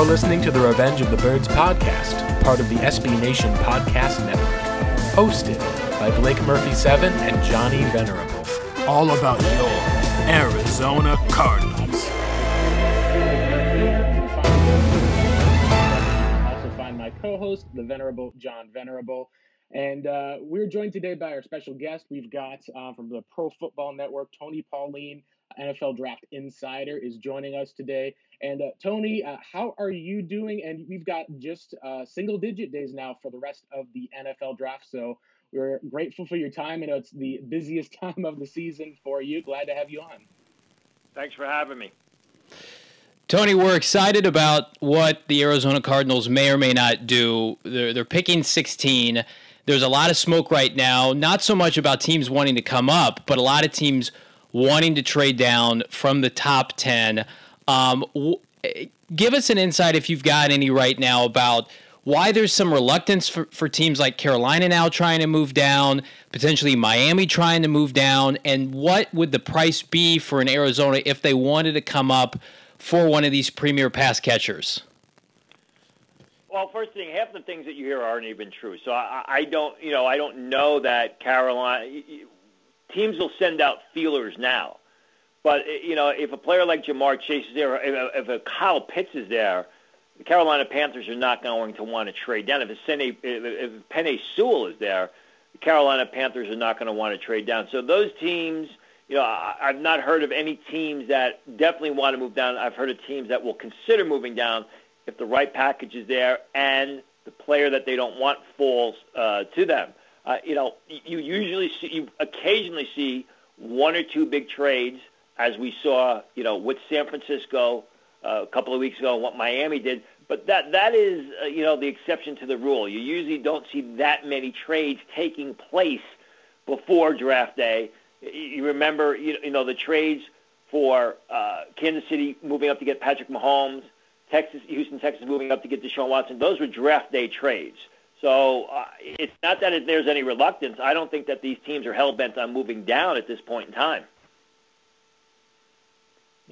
You're listening to the Revenge of the Birds podcast, part of the SB Nation Podcast Network. Hosted by Blake Murphy 7 and Johnny Venerable. All about your Arizona Cardinals. Also find my co-host, the Venerable John Venerable. And uh, we're joined today by our special guest. We've got uh, from the Pro Football Network, Tony Pauline, NFL Draft Insider, is joining us today. And uh, Tony, uh, how are you doing? And we've got just uh, single digit days now for the rest of the NFL draft. So we're grateful for your time. I know it's the busiest time of the season for you. Glad to have you on. Thanks for having me. Tony, we're excited about what the Arizona Cardinals may or may not do. They're, they're picking 16. There's a lot of smoke right now, not so much about teams wanting to come up, but a lot of teams wanting to trade down from the top 10. Um, w- give us an insight, if you've got any right now, about why there's some reluctance for, for teams like Carolina now trying to move down, potentially Miami trying to move down, and what would the price be for an Arizona if they wanted to come up for one of these premier pass catchers? Well, first thing, half the things that you hear aren't even true. So I, I don't, you know, I don't know that Carolina teams will send out feelers now. But you know, if a player like Ja'Marr Chase is there, if, if a Kyle Pitts is there, the Carolina Panthers are not going to want to trade down. If Penei, if Penei Sewell is there, the Carolina Panthers are not going to want to trade down. So those teams, you know, I, I've not heard of any teams that definitely want to move down. I've heard of teams that will consider moving down if the right package is there and the player that they don't want falls uh, to them. Uh, you know, you usually see, you occasionally see one or two big trades, as we saw, you know, with San Francisco uh, a couple of weeks ago, what Miami did. But that that is, uh, you know, the exception to the rule. You usually don't see that many trades taking place before draft day. You remember, you know, the trades for uh, Kansas City moving up to get Patrick Mahomes, Texas, Houston, Texas moving up to get Deshaun Watson. Those were draft day trades. So uh, it's not that there's any reluctance. I don't think that these teams are hell bent on moving down at this point in time.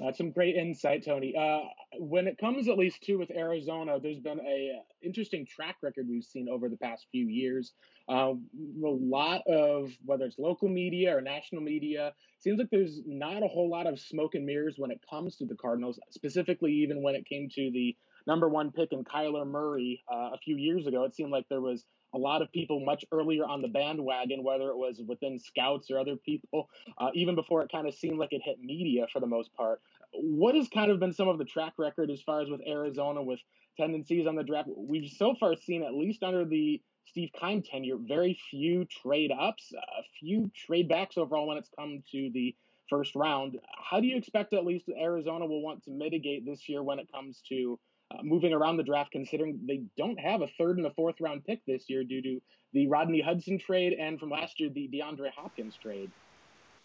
That's some great insight, Tony. Uh, when it comes, at least to with Arizona, there's been a interesting track record we've seen over the past few years. Uh, a lot of whether it's local media or national media, seems like there's not a whole lot of smoke and mirrors when it comes to the Cardinals. Specifically, even when it came to the number one pick in Kyler Murray uh, a few years ago, it seemed like there was a lot of people much earlier on the bandwagon, whether it was within scouts or other people, uh, even before it kind of seemed like it hit media for the most part. What has kind of been some of the track record as far as with Arizona with tendencies on the draft? We've so far seen, at least under the Steve Keim tenure, very few trade ups, a few trade backs overall when it's come to the first round. How do you expect at least Arizona will want to mitigate this year when it comes to uh, moving around the draft, considering they don't have a third and a fourth round pick this year due to the Rodney Hudson trade and from last year the DeAndre Hopkins trade.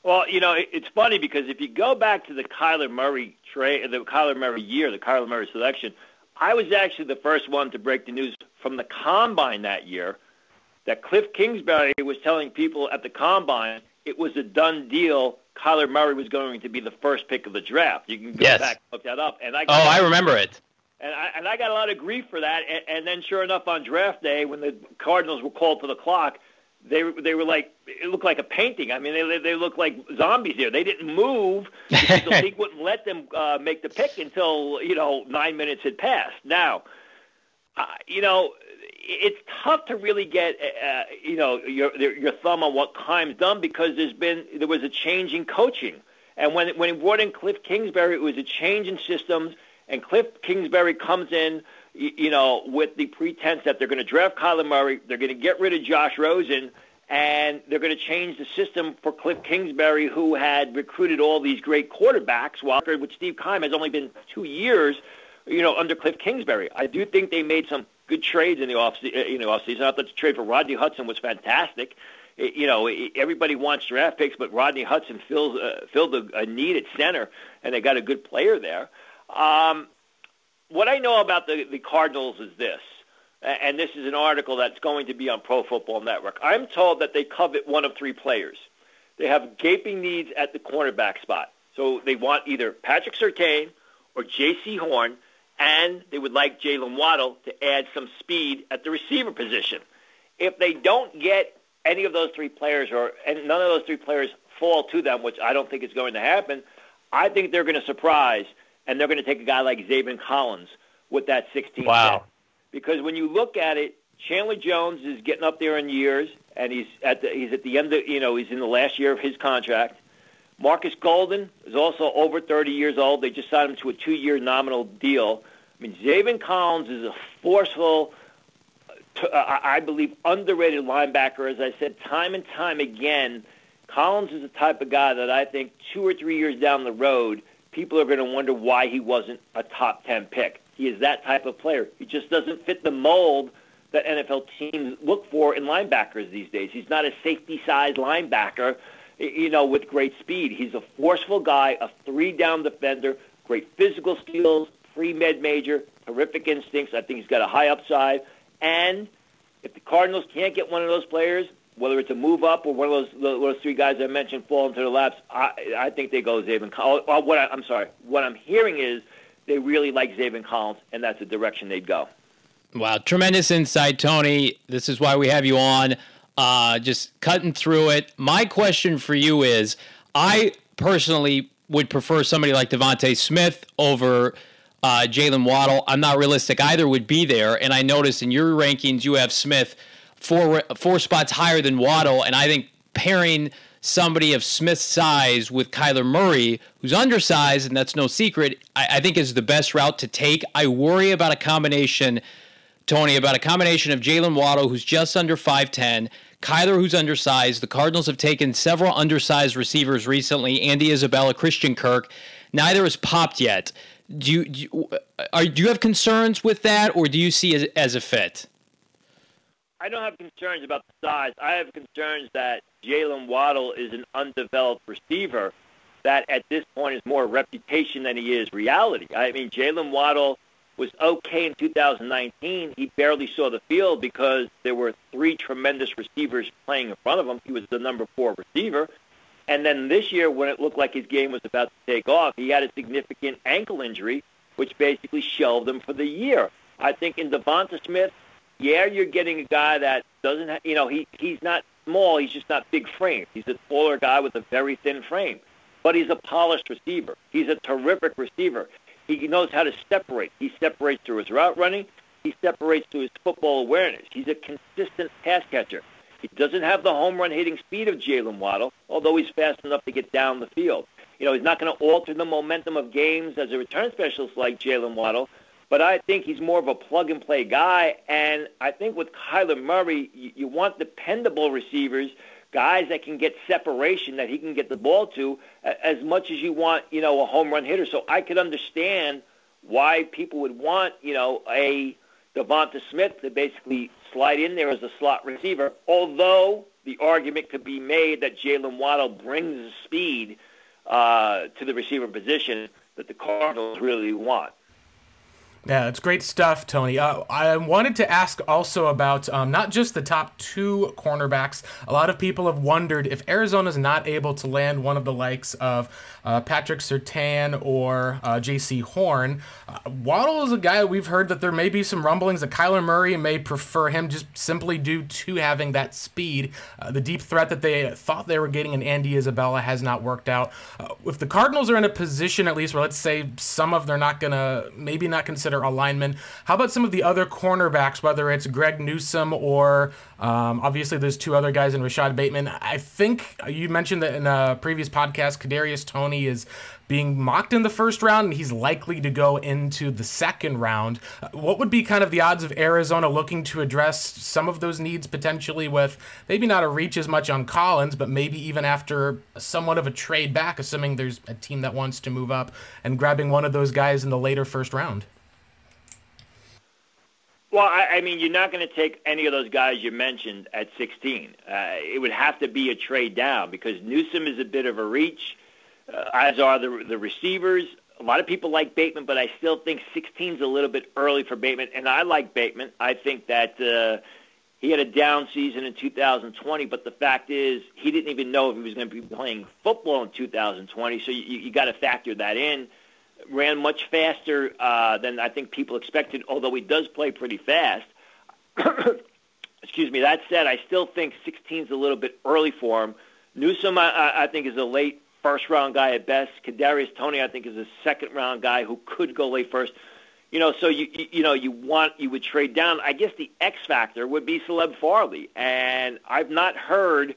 Well, you know, it's funny because if you go back to the Kyler Murray trade, the Kyler Murray year, the Kyler Murray selection, I was actually the first one to break the news from the combine that year that Cliff Kingsbury was telling people at the combine it was a done deal. Kyler Murray was going to be the first pick of the draft. You can go yes. back and look that up. And I oh, I remember it and I, and I got a lot of grief for that. And, and then, sure enough, on draft day, when the Cardinals were called to the clock, they they were like it looked like a painting. I mean, they they looked like zombies there. They didn't move because the league wouldn't let them uh, make the pick until you know nine minutes had passed. Now, uh, you know, it's tough to really get uh, you know your your thumb on what Keim's done because there's been there was a change in coaching, and when when he brought in Cliff Kingsbury, it was a change in systems and Cliff Kingsbury comes in, you know, with the pretense that they're going to draft Kyler Murray, they're going to get rid of Josh Rosen, and they're going to change the system for Cliff Kingsbury, who had recruited all these great quarterbacks, while with Steve Keim has only been two years, you know, under Cliff Kingsbury. I do think they made some good trades in the off you know offseason. I thought the trade for Rodney Hudson was fantastic. You know, everybody wants draft picks, but Rodney Hudson fills uh, filled a, a need at center, and they got a good player there. Um, what I know about the, the Cardinals is this, and this is an article that's going to be on Pro Football Network. I'm told that they covet one of three players. They have gaping needs at the cornerback spot. So they want either Patrick Surtain or Jaycee Horn, and they would like Jalen Waddle to add some speed at the receiver position. If they don't get any of those three players, or and none of those three players fall to them, which I don't think is going to happen, I think they're going to surprise, and they're going to take a guy like Zaven Collins with that 16. Wow. Because when you look at it, Chandler Jones is getting up there in years, and he's at the he's at the end of you know he's in the last year of his contract. Marcus Golden is also over 30 years old. They just signed him to a two-year nominal deal. I mean, Zaven Collins is a forceful, uh, I believe, underrated linebacker. As I said time and time again, Collins is the type of guy that I think two or three years down the road, people are going to wonder why he wasn't a top 10 pick. He is that type of player. He just doesn't fit the mold that NFL teams look for in linebackers these days. He's not a safety-sized linebacker, you know, with great speed. He's a forceful guy, a three-down defender, great physical skills, pre-med major, terrific instincts. I think he's got a high upside. And if the Cardinals can't get one of those players, whether it's a move up or one of those those three guys I mentioned fall into the laps, I, I think they go Zaven Collins. What I, I'm sorry, what I'm hearing is they really like Zaven Collins, and that's the direction they'd go. Wow, tremendous insight, Tony. This is why we have you on. Uh, just cutting through it. My question for you is I personally would prefer somebody like DeVonta Smith over uh, Jalen Waddle. I'm not realistic either would be there. And I noticed in your rankings, you have Smith four, four spots higher than Waddle. And I think pairing somebody of Smith's size with Kyler Murray, who's undersized, and that's no secret, I, I think is the best route to take. I worry about a combination – Tony, about a combination of Jalen Waddle, who's just under 5'10, Kyler, who's undersized. The Cardinals have taken several undersized receivers recently Andy Isabella, Christian Kirk. Neither has popped yet. Do you, do you, are, do you have concerns with that, or do you see it as a fit? I don't have concerns about the size. I have concerns that Jalen Waddle is an undeveloped receiver that at this point is more reputation than he is reality. I mean, Jalen Waddle was okay in 2019. He barely saw the field because there were three tremendous receivers playing in front of him. He was the number four receiver. And then this year, when it looked like his game was about to take off, he had a significant ankle injury, which basically shelved him for the year. I think in DeVonta Smith, yeah, you're getting a guy that doesn't, have, you know, he he's not small. He's just not big frame. He's a taller guy with a very thin frame, but he's a polished receiver. He's a terrific receiver. He knows how to separate. He separates through his route running. He separates through his football awareness. He's a consistent pass catcher. He doesn't have the home run hitting speed of Jalen Waddle, although he's fast enough to get down the field. You know, he's not going to alter the momentum of games as a return specialist like Jalen Waddle, but I think he's more of a plug-and-play guy. And I think with Kyler Murray, you, you want dependable receivers – guys that can get separation that he can get the ball to as much as you want, you know, a home run hitter. So I could understand why people would want, you know, a DeVonta Smith to basically slide in there as a slot receiver, although the argument could be made that Jalen Waddle brings the speed uh, to the receiver position that the Cardinals really want. Yeah, it's great stuff, Tony. Uh, I wanted to ask also about um, not just the top two cornerbacks. A lot of people have wondered if Arizona's not able to land one of the likes of uh, Patrick Surtain or uh, Jaycee Horn. Uh, Waddle is a guy we've heard that there may be some rumblings that Kyler Murray may prefer him just simply due to having that speed. Uh, the deep threat that they thought they were getting in Andy Isabella has not worked out. Uh, if the Cardinals are in a position, at least, where let's say some of they're not going to, maybe not consider alignment, how about some of the other cornerbacks, whether it's Greg Newsome or um, obviously there's two other guys in Rashod Bateman? I think you mentioned that in a previous podcast, Kadarius Is being mocked in the first round, and he's likely to go into the second round. What would be kind of the odds of Arizona looking to address some of those needs potentially with maybe not a reach as much on Collins, but maybe even after somewhat of a trade back, assuming there's a team that wants to move up and grabbing one of those guys in the later first round? Well, I, I mean, you're not going to take any of those guys you mentioned at 16. Uh, it would have to be a trade down because Newsome is a bit of a reach uh, as are the the receivers. A lot of people like Bateman, but I still think 16 is a little bit early for Bateman, and I like Bateman. I think that uh, he had a down season in 2020, but the fact is he didn't even know if he was going to be playing football in 2020, so you, you got to factor that in. ran much faster uh, than I think people expected, although he does play pretty fast. Excuse me. That said, I still think 16 is a little bit early for him. Newsome, I, I think, is a late first round guy at best. Kadarius Toney, I think, is a second round guy who could go late first. You know, so you you know you want you would trade down. I guess the X factor would be Caleb Farley, and I've not heard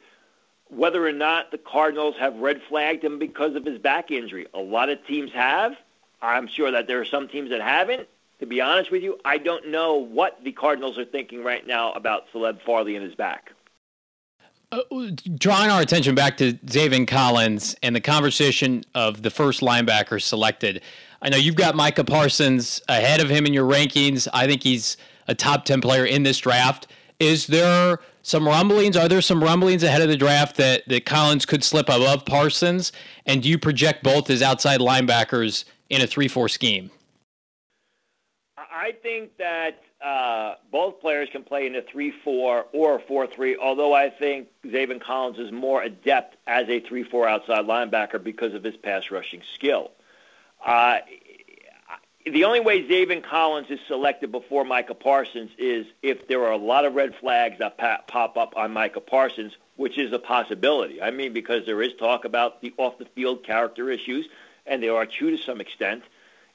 whether or not the Cardinals have red flagged him because of his back injury. A lot of teams have. I'm sure that there are some teams that haven't. To be honest with you, I don't know what the Cardinals are thinking right now about Caleb Farley and his back. Uh, drawing our attention back to Zaven Collins and the conversation of the first linebacker selected. I know you've got Micah Parsons ahead of him in your rankings. I think he's a top 10 player in this draft. Is there some rumblings? Are there some rumblings ahead of the draft that, that Collins could slip above Parsons? And do you project both as outside linebackers in a 3 4 scheme? I think that uh, both players can play in a 3 4 or a 4 3, although I think Zaven Collins is more adept as a 3 4 outside linebacker because of his pass rushing skill. Uh, the only way Zaven Collins is selected before Micah Parsons is if there are a lot of red flags that pop up on Micah Parsons, which is a possibility. I mean, because there is talk about the off-the-field character issues, and they are true to some extent.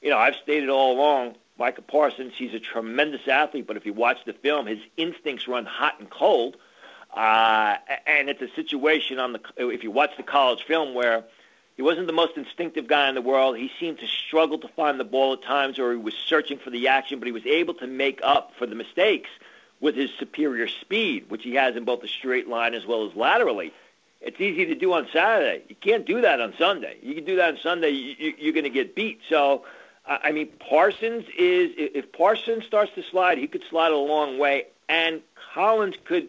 You know, I've stated all along, Micah Parsons, he's a tremendous athlete, but if you watch the film, his instincts run hot and cold. Uh, and it's a situation on the, if you watch the college film where – he wasn't the most instinctive guy in the world. He seemed to struggle to find the ball at times or he was searching for the action, but he was able to make up for the mistakes with his superior speed, which he has in both the straight line as well as laterally. It's easy to do on Saturday. You can't do that on Sunday. You can do that on Sunday, you, you're going to get beat. So, I mean, Parsons is, if Parsons starts to slide, he could slide a long way, and Collins could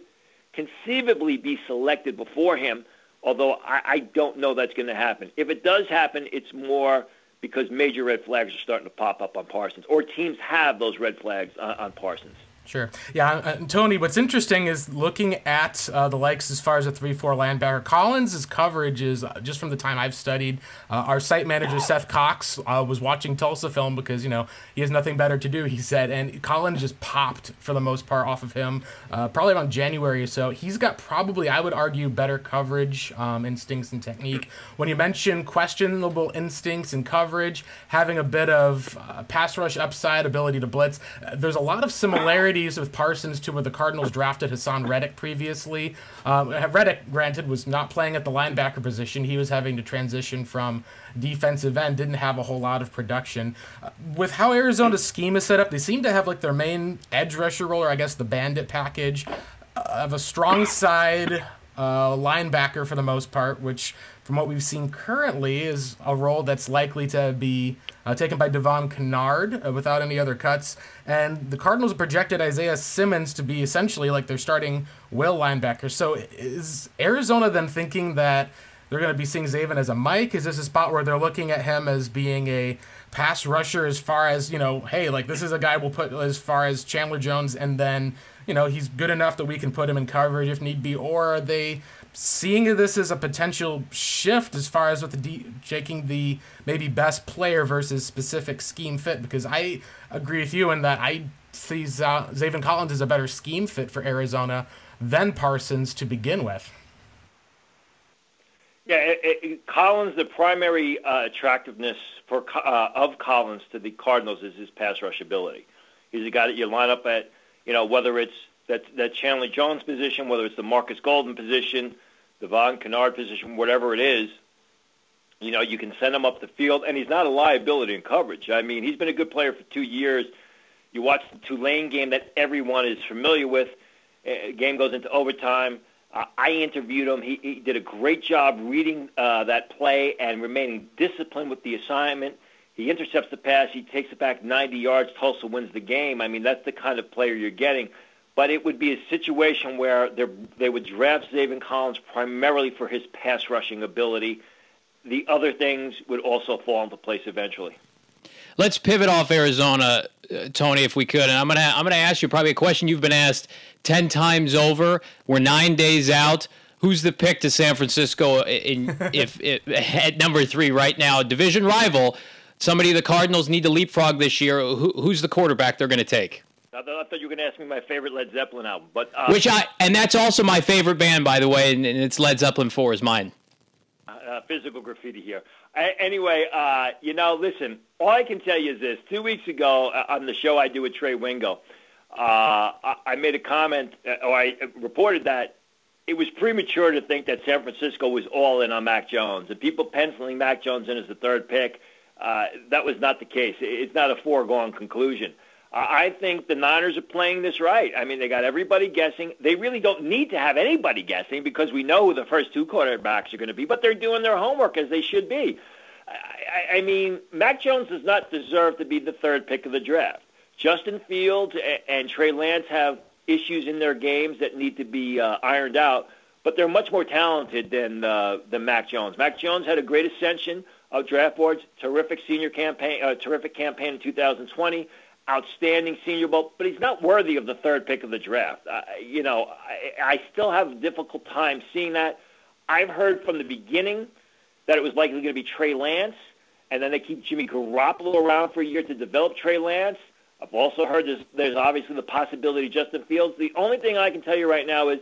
conceivably be selected before him although I, I don't know that's going to happen. If it does happen, it's more because major red flags are starting to pop up on Parsons, or teams have those red flags on, on Parsons. Sure. Yeah, uh, Tony, what's interesting is looking at uh, the likes as far as a 3 4 linebacker. Collins' coverage is, uh, just from the time I've studied, uh, our site manager, Seth Cox, uh, was watching Tulsa film because, you know, he has nothing better to do, he said. And Collins just popped for the most part off of him, uh, probably around January or so. He's got probably, I would argue, better coverage um, instincts and technique. When you mention questionable instincts and coverage, having a bit of pass rush upside, ability to blitz, there's a lot of similarities similarities with Parsons to where the Cardinals drafted Haason Reddick previously. Um, Reddick, granted, was not playing at the linebacker position. He was having to transition from defensive end, didn't have a whole lot of production. Uh, with how Arizona's scheme is set up, they seem to have like their main edge rusher role, or I guess the bandit package, uh, of a strong side uh, linebacker for the most part, which from what we've seen currently, is a role that's likely to be uh, taken by Devon Kennard uh, without any other cuts. And the Cardinals projected Isaiah Simmons to be essentially like their starting will linebacker. So is Arizona then thinking that they're going to be seeing Zaven as a Mike? Is this a spot where they're looking at him as being a pass rusher as far as, you know, hey, like this is a guy we'll put as far as Chandler Jones and then, you know, he's good enough that we can put him in coverage if need be? Or are they seeing this as a potential shift as far as with the de- taking the maybe best player versus specific scheme fit because I agree with you in that I see Z- Zaven Collins as a better scheme fit for Arizona than Parsons to begin with. Yeah, it, it, Collins, the primary uh, attractiveness for uh, of Collins to the Cardinals is his pass rush ability. He's a guy that you line up at, you know, whether it's that that Chandler Jones position, whether it's the Marcus Golden position, the Von Kennard position, whatever it is, you know, you can send him up the field, and he's not a liability in coverage. I mean, he's been a good player for two years. You watch the Tulane game that everyone is familiar with. Uh, game goes into overtime. Uh, I interviewed him. He, he did a great job reading uh, that play and remaining disciplined with the assignment. He intercepts the pass. He takes it back 90 yards. Tulsa wins the game. I mean, that's the kind of player you're getting but it would be a situation where they would draft Zaven Collins primarily for his pass rushing ability. The other things would also fall into place eventually. Let's pivot off Arizona, uh, Tony, if we could. And I'm gonna I'm gonna ask you probably a question you've been asked ten times over. We're nine days out. Who's the pick to San Francisco in if, if at number three right now? Division rival somebody the Cardinals need to leapfrog this year. Who, who's the quarterback they're going to take? I thought you were going to ask me my favorite Led Zeppelin album, but uh, which I and that's also my favorite band, by the way, and, and it's Led Zeppelin Four is mine. Uh, physical graffiti here. I, anyway, uh, you know, listen. All I can tell you is this: two weeks ago uh, on the show I do with Trey Wingo, uh, I, I made a comment, uh, or I reported that it was premature to think that San Francisco was all in on Mac Jones, and people penciling Mac Jones in as the third pick. Uh, that was not the case. It's not a foregone conclusion. I think the Niners are playing this right. I mean, they got everybody guessing. They really don't need to have anybody guessing because we know who the first two quarterbacks are going to be, but they're doing their homework as they should be. I, I mean, Mac Jones does not deserve to be the third pick of the draft. Justin Fields and Trey Lance have issues in their games that need to be uh, ironed out, but they're much more talented than uh, than Mac Jones. Mac Jones had a great ascension of draft boards, terrific senior campaign, uh, terrific campaign in 2020 outstanding Senior Bowl, but he's not worthy of the third pick of the draft. Uh, you know, I, I still have a difficult time seeing that. I've heard from the beginning that it was likely going to be Trey Lance, and then they keep Jimmy Garoppolo around for a year to develop Trey Lance. I've also heard there's, there's obviously the possibility Justin Fields. The only thing I can tell you right now is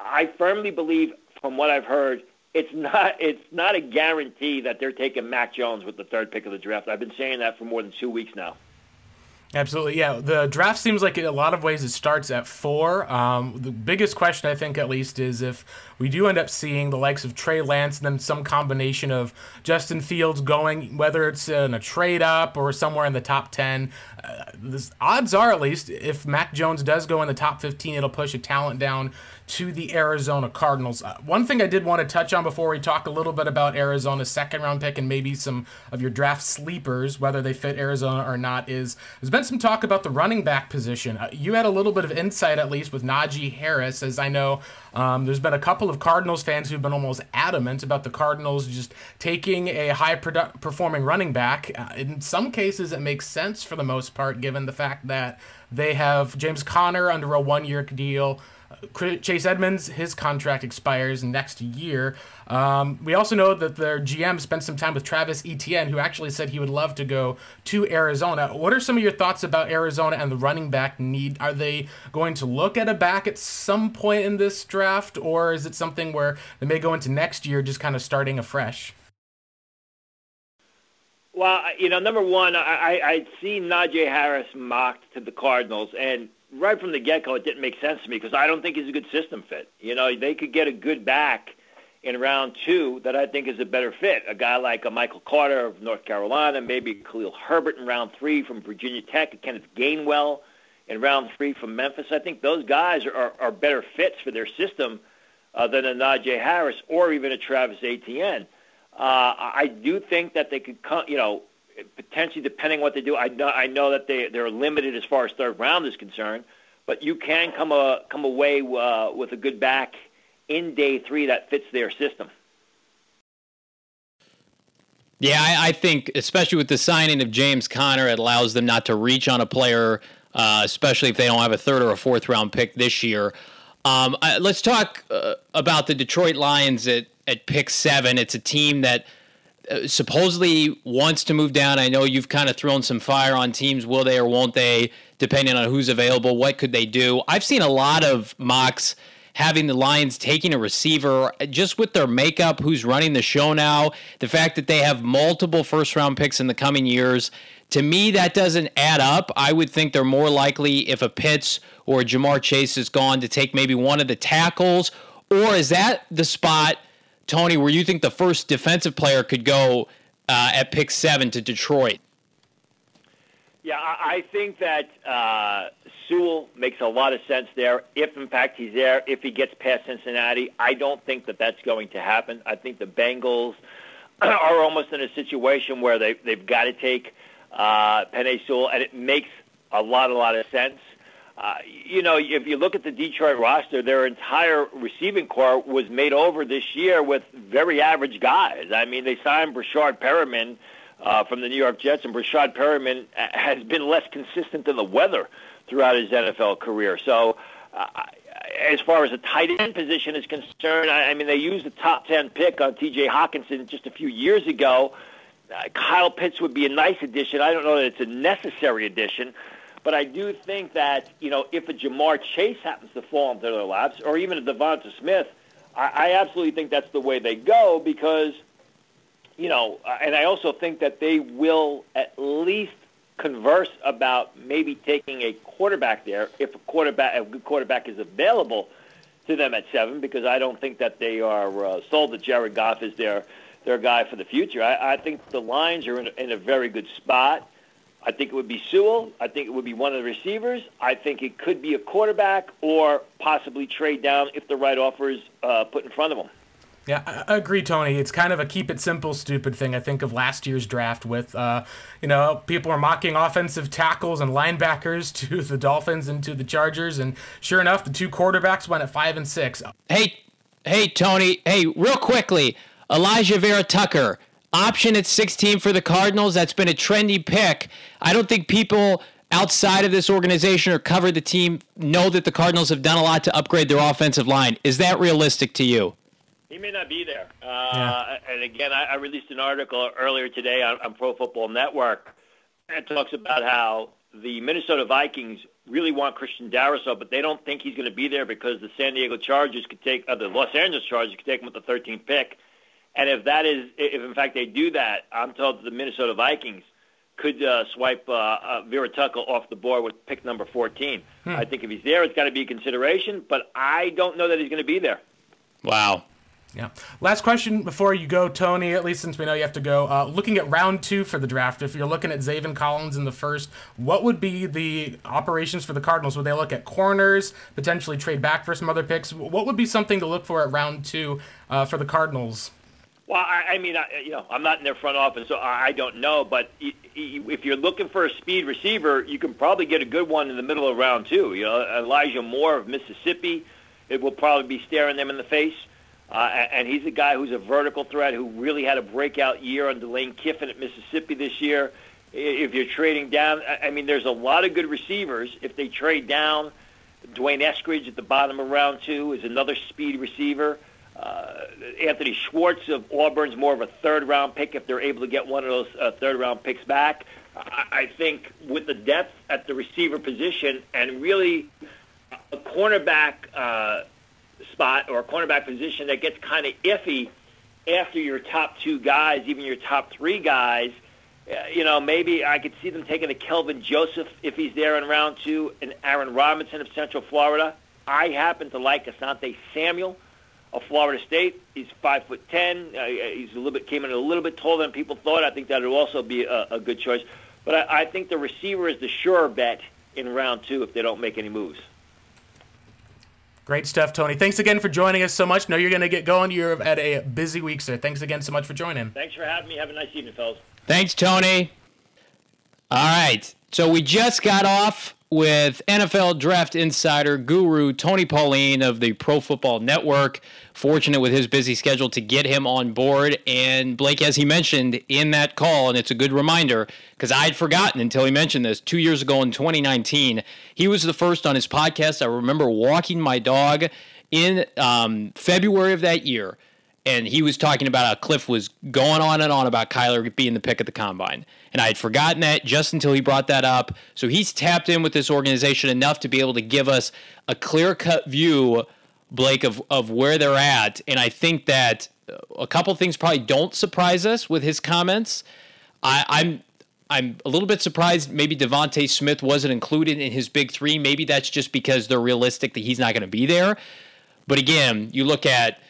I firmly believe, from what I've heard, it's not it's not a guarantee that they're taking Mac Jones with the third pick of the draft. I've been saying that for more than two weeks now. Absolutely, yeah. The draft seems like in a lot of ways it starts at four. Um, the biggest question, I think, at least, is if we do end up seeing the likes of Trey Lance and then some combination of Justin Fields going, whether it's in a trade up or somewhere in the top 10. Uh, the odds are, at least, if Mac Jones does go in the top 15, it'll push a talent down to the Arizona Cardinals. Uh, one thing I did want to touch on before we talk a little bit about Arizona's second round pick and maybe some of your draft sleepers, whether they fit Arizona or not, is there's been some talk about the running back position. Uh, you had a little bit of insight, at least, with Najee Harris, as I know um, there's been a couple of Cardinals fans who've been almost adamant about the Cardinals just taking a high produ- performing running back. Uh, in some cases, it makes sense for the most part, given the fact that they have James Conner under a one year deal. Chase Edmonds, his contract expires next year. Um, we also know that their GM spent some time with Travis Etienne, who actually said he would love to go to Arizona. What are some of your thoughts about Arizona and the running back need? Are they going to look at a back at some point in this draft, or is it something where they may go into next year just kind of starting afresh? Well, you know, number one, I, I'd seen Najee Harris mocked to the Cardinals, and right from the get-go, it didn't make sense to me because I don't think he's a good system fit. You know, they could get a good back in round two that I think is a better fit. A guy like a Michael Carter of North Carolina, maybe Khalil Herbert in round three from Virginia Tech, Kenneth Gainwell in round three from Memphis. I think those guys are, are, are better fits for their system uh, than a Najee Harris or even a Travis Etienne. Uh, I do think that they could, come, you know, potentially depending what they do. I know I know that they they're limited as far as third round is concerned, but you can come a, come away uh, with a good back in day three that fits their system. Yeah, I, I think especially with the signing of James Conner, it allows them not to reach on a player, uh, especially if they don't have a third or a fourth round pick this year. Um, let's talk uh, about the Detroit Lions at, at pick seven. It's a team that uh, Uh, supposedly wants to move down. I know you've kind of thrown some fire on teams. Will they or won't they? Depending on who's available, what could they do? I've seen a lot of mocks having the Lions taking a receiver just with their makeup, who's running the show now, the fact that they have multiple first round picks in the coming years. To me, that doesn't add up. I would think they're more likely if a Pitts or a Ja'Marr Chase is gone to take maybe one of the tackles, or is that the spot Tony, where you think the first defensive player could go uh, at pick seven to Detroit? Yeah, I think that uh, Sewell makes a lot of sense there. If in fact he's there, if he gets past Cincinnati, I don't think that that's going to happen. I think the Bengals are almost in a situation where they they've got to take uh, Penei Sewell, and it makes a lot a lot of sense. Uh, you know, if you look at the Detroit roster, their entire receiving corps was made over this year with very average guys. I mean, they signed Breshad Perriman uh, from the New York Jets, and Breshad Perriman has been less consistent than the weather throughout his NFL career. So, uh, as far as the tight end position is concerned, I, I mean, they used the top 10 pick on T.J. Hockenson just a few years ago uh, Kyle Pitts would be a nice addition. I don't know that it's a necessary addition, but I do think that you know if a Ja'Marr Chase happens to fall into their laps, or even a Devonta Smith, I, I absolutely think that's the way they go because you know, uh, and I also think that they will at least converse about maybe taking a quarterback there if a quarterback a good quarterback is available to them at seven because I don't think that they are uh, sold that Jared Goff is their their guy for the future. I, I think the Lions are in in a very good spot. I think it would be Sewell. I think it would be one of the receivers. I think it could be a quarterback or possibly trade down if the right offer is uh, put in front of them. Yeah, I agree, Tony. It's kind of a keep it simple, stupid thing. I think of last year's draft with, uh, you know, people are mocking offensive tackles and linebackers to the Dolphins and to the Chargers, and sure enough, the two quarterbacks went at five and six. Hey, hey, Tony. Hey, real quickly, Alijah Vera Tucker option at 16 for the Cardinals. That's been a trendy pick. I don't think people outside of this organization or cover the team know that the Cardinals have done a lot to upgrade their offensive line. Is that realistic to you? He may not be there. Uh, yeah. And again, I, I, released an article earlier today on, on Pro Football Network that talks about how the Minnesota Vikings really want Christian Darrisaw, but they don't think he's going to be there because the San Diego Chargers could take, uh, the Los Angeles Chargers could take him with the 13th pick. And if that is, if in fact they do that, I'm told that the Minnesota Vikings could uh, swipe uh, uh, Vera Tucker off the board with pick number 14. Hmm. I think if he's there, it's got to be a consideration, but I don't know that he's going to be there. Wow. Yeah. Last question before you go, Tony, at least since we know you have to go. Uh, looking at round two for the draft, if you're looking at Zaven Collins in the first, what would be the operations for the Cardinals? Would they look at corners, potentially trade back for some other picks? What would be something to look for at round two uh, for the Cardinals? Well, I, I mean, I, you know, I'm not in their front office, so I don't know. But if you're looking for a speed receiver, you can probably get a good one in the middle of round two. You know, Elijah Moore of Mississippi, it will probably be staring them in the face. Uh, and he's a guy who's a vertical threat who really had a breakout year under Lane Kiffin at Mississippi this year. If you're trading down, I mean, there's a lot of good receivers. If they trade down, D'Wayne Eskridge at the bottom of round two is another speed receiver. Uh, Anthony Schwartz of Auburn's more of a third-round pick if they're able to get one of those uh, third-round picks back. I, I think with the depth at the receiver position and really a cornerback uh, spot or a cornerback position that gets kind of iffy after your top two guys, even your top three guys. Uh, you know, maybe I could see them taking a Kelvin Joseph if he's there in round two, and Aaron Robinson of Central Florida. I happen to like Asante Samuel of Florida State. He's five foot ten. Uh, he's a little bit came in a little bit taller than people thought. I think that would also be a, a good choice. But I, I think the receiver is the sure bet in round two if they don't make any moves. Great stuff, Tony. Thanks again for joining us so much. Know you're going to get going. You're at a busy week, sir. Thanks again so much for joining. Thanks for having me. Have a nice evening, fellas. Thanks, Tony. All right. So we just got off with NFL draft insider guru Tony Pauline of the Pro Football Network. Fortunate with his busy schedule to get him on board. And Blake, as he mentioned in that call, and it's a good reminder because I'd forgotten until he mentioned this two years ago in 2019, he was the first on his podcast. I remember walking my dog in um, February of that year and he was talking about how Cliff was going on and on about Kyler being the pick at the combine. And I had forgotten that just until he brought that up. So he's tapped in with this organization enough to be able to give us a clear cut view, Blake, of, of where they're at. And I think that a couple things probably don't surprise us with his comments. I, I'm I'm a little bit surprised maybe DeVonta Smith wasn't included in his big three. Maybe that's just because they're realistic that he's not going to be there. But again, you look at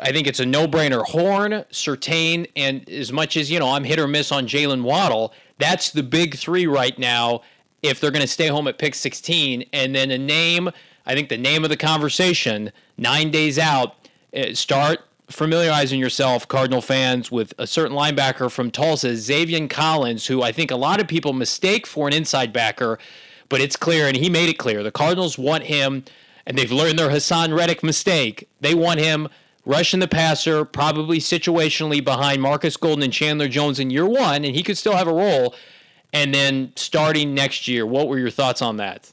I think it's a no-brainer. Horn, Surtain, and as much as you know, I'm hit or miss on Jalen Waddle. That's the big three right now. If they're going to stay home at pick 16, and then a name, I think the name of the conversation nine days out. Eh, start familiarizing yourself, Cardinal fans, with a certain linebacker from Tulsa, Zaven Collins, who I think a lot of people mistake for an inside backer, but it's clear, and he made it clear. The Cardinals want him, and they've learned their Haason Reddick mistake. They want him rushing the passer, probably situationally behind Marcus Golden and Chandler Jones in year one, and he could still have a role. And then starting next year, what were your thoughts on that?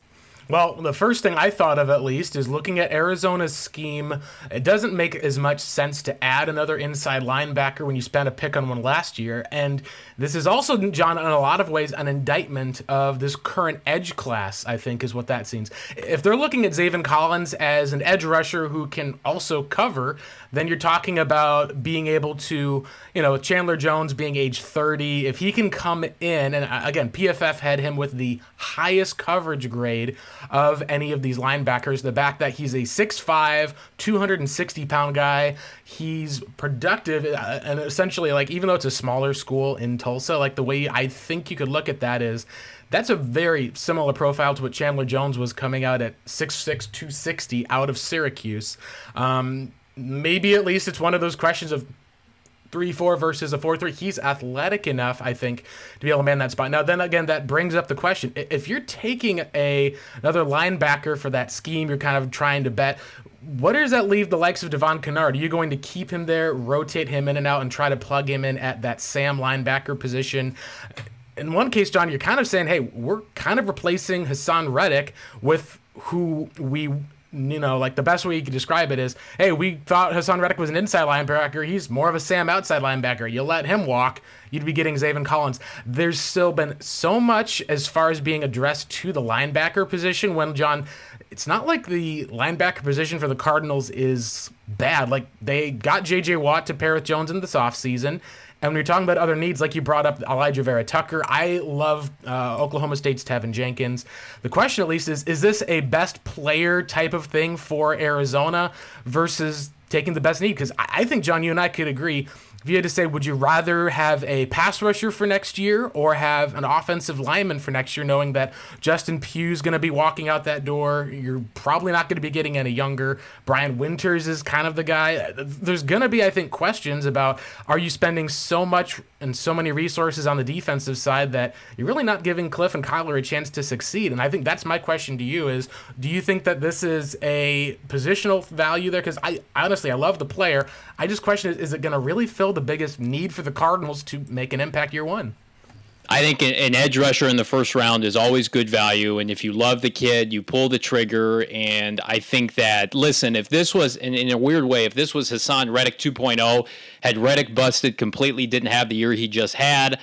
Well, the first thing I thought of, at least, is looking at Arizona's scheme. It doesn't make as much sense to add another inside linebacker when you spent a pick on one last year. And this is also, John, in a lot of ways, an indictment of this current edge class, I think, is what that seems. If they're looking at Zaven Collins as an edge rusher who can also cover, then you're talking about being able to, you know, Chandler Jones being age 30, if he can come in, and uh, again, PFF had him with the highest coverage grade of any of these linebackers. The back that he's a 6'5, 260 pound guy. He's productive, uh, and essentially, like, even though it's a smaller school in Tulsa, like, the way I think you could look at that is that's a very similar profile to what Chandler Jones was coming out at 6'6, 260 out of Syracuse. Um, maybe at least it's one of those questions of three four versus a four three. He's athletic enough, I think, to be able to man that spot. Now, then again, that brings up the question: if you're taking a another linebacker for that scheme, you're kind of trying to bet. What does that leave the likes of Devon Kennard? Are you going to keep him there, rotate him in and out, and try to plug him in at that Sam linebacker position? In one case, John, you're kind of saying, hey, we're kind of replacing Haason Reddick with who we you know, like the best way you could describe it is, hey, we thought Haason Reddick was an inside linebacker. He's more of a Sam outside linebacker. You let him walk, you'd be getting Zaven Collins. There's still been so much as far as being addressed to the linebacker position when John, it's not like the linebacker position for the Cardinals is bad. Like they got JJ Watt to pair with Jones in this offseason. And when you're talking about other needs, like you brought up Alijah Vera Tucker, I love uh, Oklahoma State's Teven Jenkins. The question, at least, is is this a best player type of thing for Arizona versus taking the best need? Because I think, John, you and I could agree if you had to say, would you rather have a pass rusher for next year or have an offensive lineman for next year, knowing that Justin Pugh's going to be walking out that door? You're probably not going to be getting any younger. Brian Winters is kind of the guy. There's going to be, I think, questions about are you spending so much and so many resources on the defensive side that you're really not giving Cliff and Kyler a chance to succeed? And I think that's my question to you is do you think that this is a positional value there? Because I honestly, I love the player. I just question is, is it going to really fill the biggest need for the Cardinals to make an impact year one? I think an edge rusher in the first round is always good value. And if you love the kid, you pull the trigger. And I think that, listen, if this was, in, in a weird way, if this was Haason Reddick 2.0, had Reddick busted completely, didn't have the year he just had,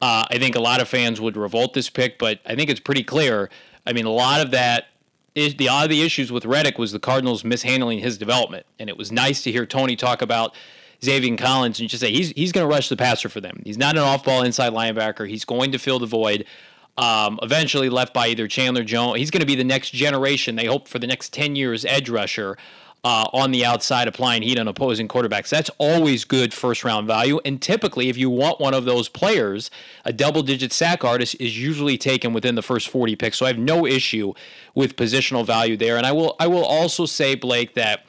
uh, I think a lot of fans would revolt this pick. But I think it's pretty clear. I mean, a lot of that is the of the issues with Reddick was the Cardinals mishandling his development, and it was nice to hear Tony talk about Zaven Collins and just say he's he's going to rush the passer for them. He's not an off-ball inside linebacker. He's going to fill the void. Um, eventually left by either Chandler Jones. He's going to be the next generation. They hope for the next ten years edge rusher uh, on the outside applying heat on opposing quarterbacks. That's always good first round value. And typically, if you want one of those players, a double digit sack artist is usually taken within the first 40 picks. So I have no issue with positional value there. And I will I will also say, Blake, that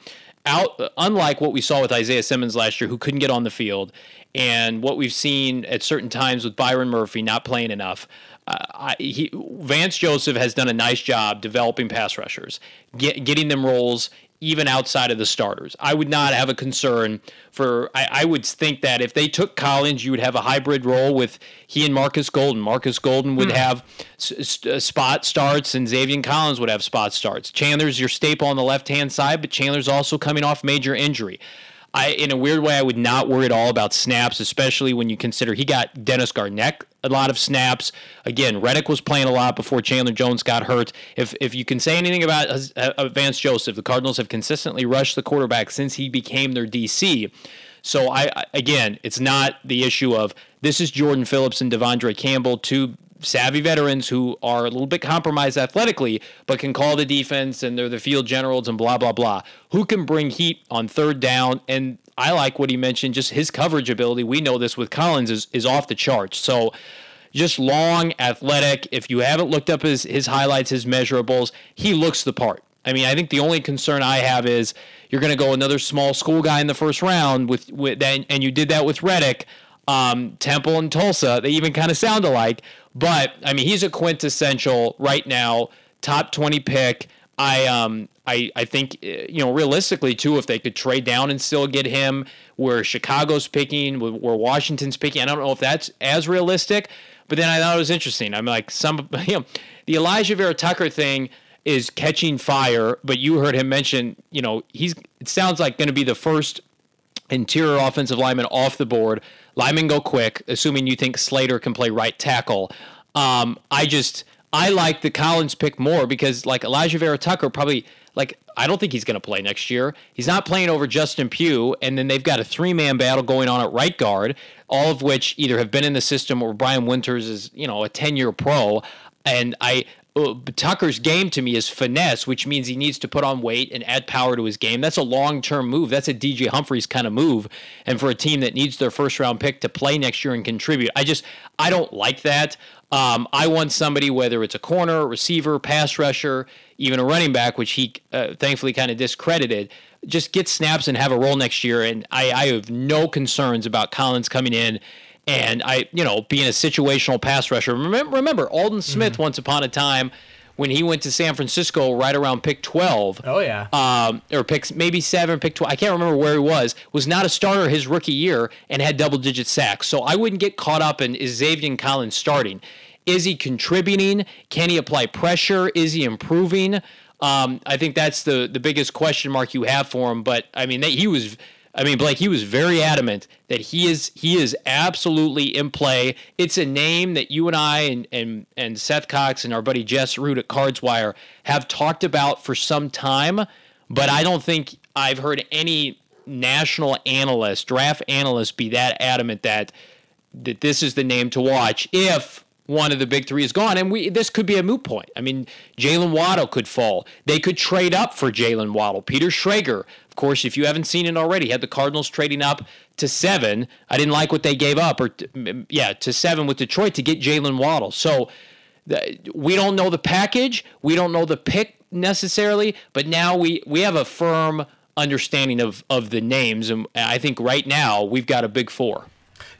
out unlike what we saw with Isaiah Simmons last year, who couldn't get on the field, and what we've seen at certain times with Byron Murphy not playing enough. Uh, I, he, Vance Joseph has done a nice job developing pass rushers, get, getting them roles even outside of the starters. I would not have a concern for. I, I, would think that if they took Collins, you would have a hybrid role with he and Marcus Golden. Marcus Golden would hmm. have s- s- spot starts, and Xavier Collins would have spot starts. Chandler's your staple on the left hand side, but Chandler's also coming off major injury. I, in a weird way, I would not worry at all about snaps, especially when you consider he got Dennis Gardeck a lot of snaps. Again, Reddick was playing a lot before Chandler Jones got hurt. If if you can say anything about uh, Vance Joseph, the Cardinals have consistently rushed the quarterback since he became their DC. So I again, it's not the issue of this is Jordan Phillips and De'Vondre Campbell, two savvy veterans who are a little bit compromised athletically, but can call the defense and they're the field generals and blah, blah, blah. Who can bring heat on third down? And I like what he mentioned, just his coverage ability. We know this with Collins is, is off the charts. So just long, athletic. If you haven't looked up his, his highlights, his measurables, he looks the part. I mean, I think the only concern I have is you're going to go another small school guy in the first round with, with and you did that with Reddick. Um, Temple and Tulsa, they even kind of sound alike. But I mean, he's a quintessential right now top 20 pick. I um I I think uh, you know realistically too, if they could trade down and still get him, where Chicago's picking, where Washington's picking, I don't know if that's as realistic. But then I thought it was interesting. I'm like some you know the Alijah Vera Tucker thing. is catching fire. But you heard him mention, you know, he's it sounds like going to be the first interior offensive lineman off the board. Linemen go quick, assuming you think Slater can play right tackle. Um, I just I like the Collins pick more because like Alijah Vera Tucker probably like I don't think he's going to play next year. He's not playing over Justin Pugh, and then they've got a three man battle going on at right guard, all of which either have been in the system or Brian Winters is you know a ten year pro, and I. Uh, Tucker's game to me is finesse, which means he needs to put on weight and add power to his game. That's a long term move. That's a DJ Humphries kind of move. And for a team that needs their first round pick to play next year and contribute, I just I don't like that. Um, I want somebody, whether it's a corner, receiver, pass rusher, even a running back, which he uh, thankfully kind of discredited, just get snaps and have a role next year. And I, I have no concerns about Collins coming in and I, you know, being a situational pass rusher. Remember, remember Aldon Smith mm-hmm. once upon a time when he went to San Francisco right around pick 12. Oh, yeah. Um, or pick maybe seven, pick 12. I can't remember where he was. Was not a starter his rookie year and had double digit sacks. So I wouldn't get caught up in is Zaven Collins starting. Is he contributing? Can he apply pressure? Is he improving? Um, I think that's the the biggest question mark you have for him. But I mean, he was. I mean, Blake, he was very adamant that he is he is absolutely in play. It's a name that you and I and and, and Seth Cox and our buddy Jess Root at Cardswire have talked about for some time, but I don't think I've heard any national analyst, draft analyst, be that adamant that that this is the name to watch if one of the big three is gone. And we this could be a moot point. I mean, Jaylen Waddle could fall. They could trade up for Jaylen Waddle. Peter Schrager, of course, if you haven't seen it already, had the Cardinals trading up to seven. I didn't like what they gave up, or yeah, to seven with Detroit to get Jaylen Waddle. So we don't know the package. We don't know the pick necessarily, but now we we have a firm understanding of of the names, and I think right now we've got a big four.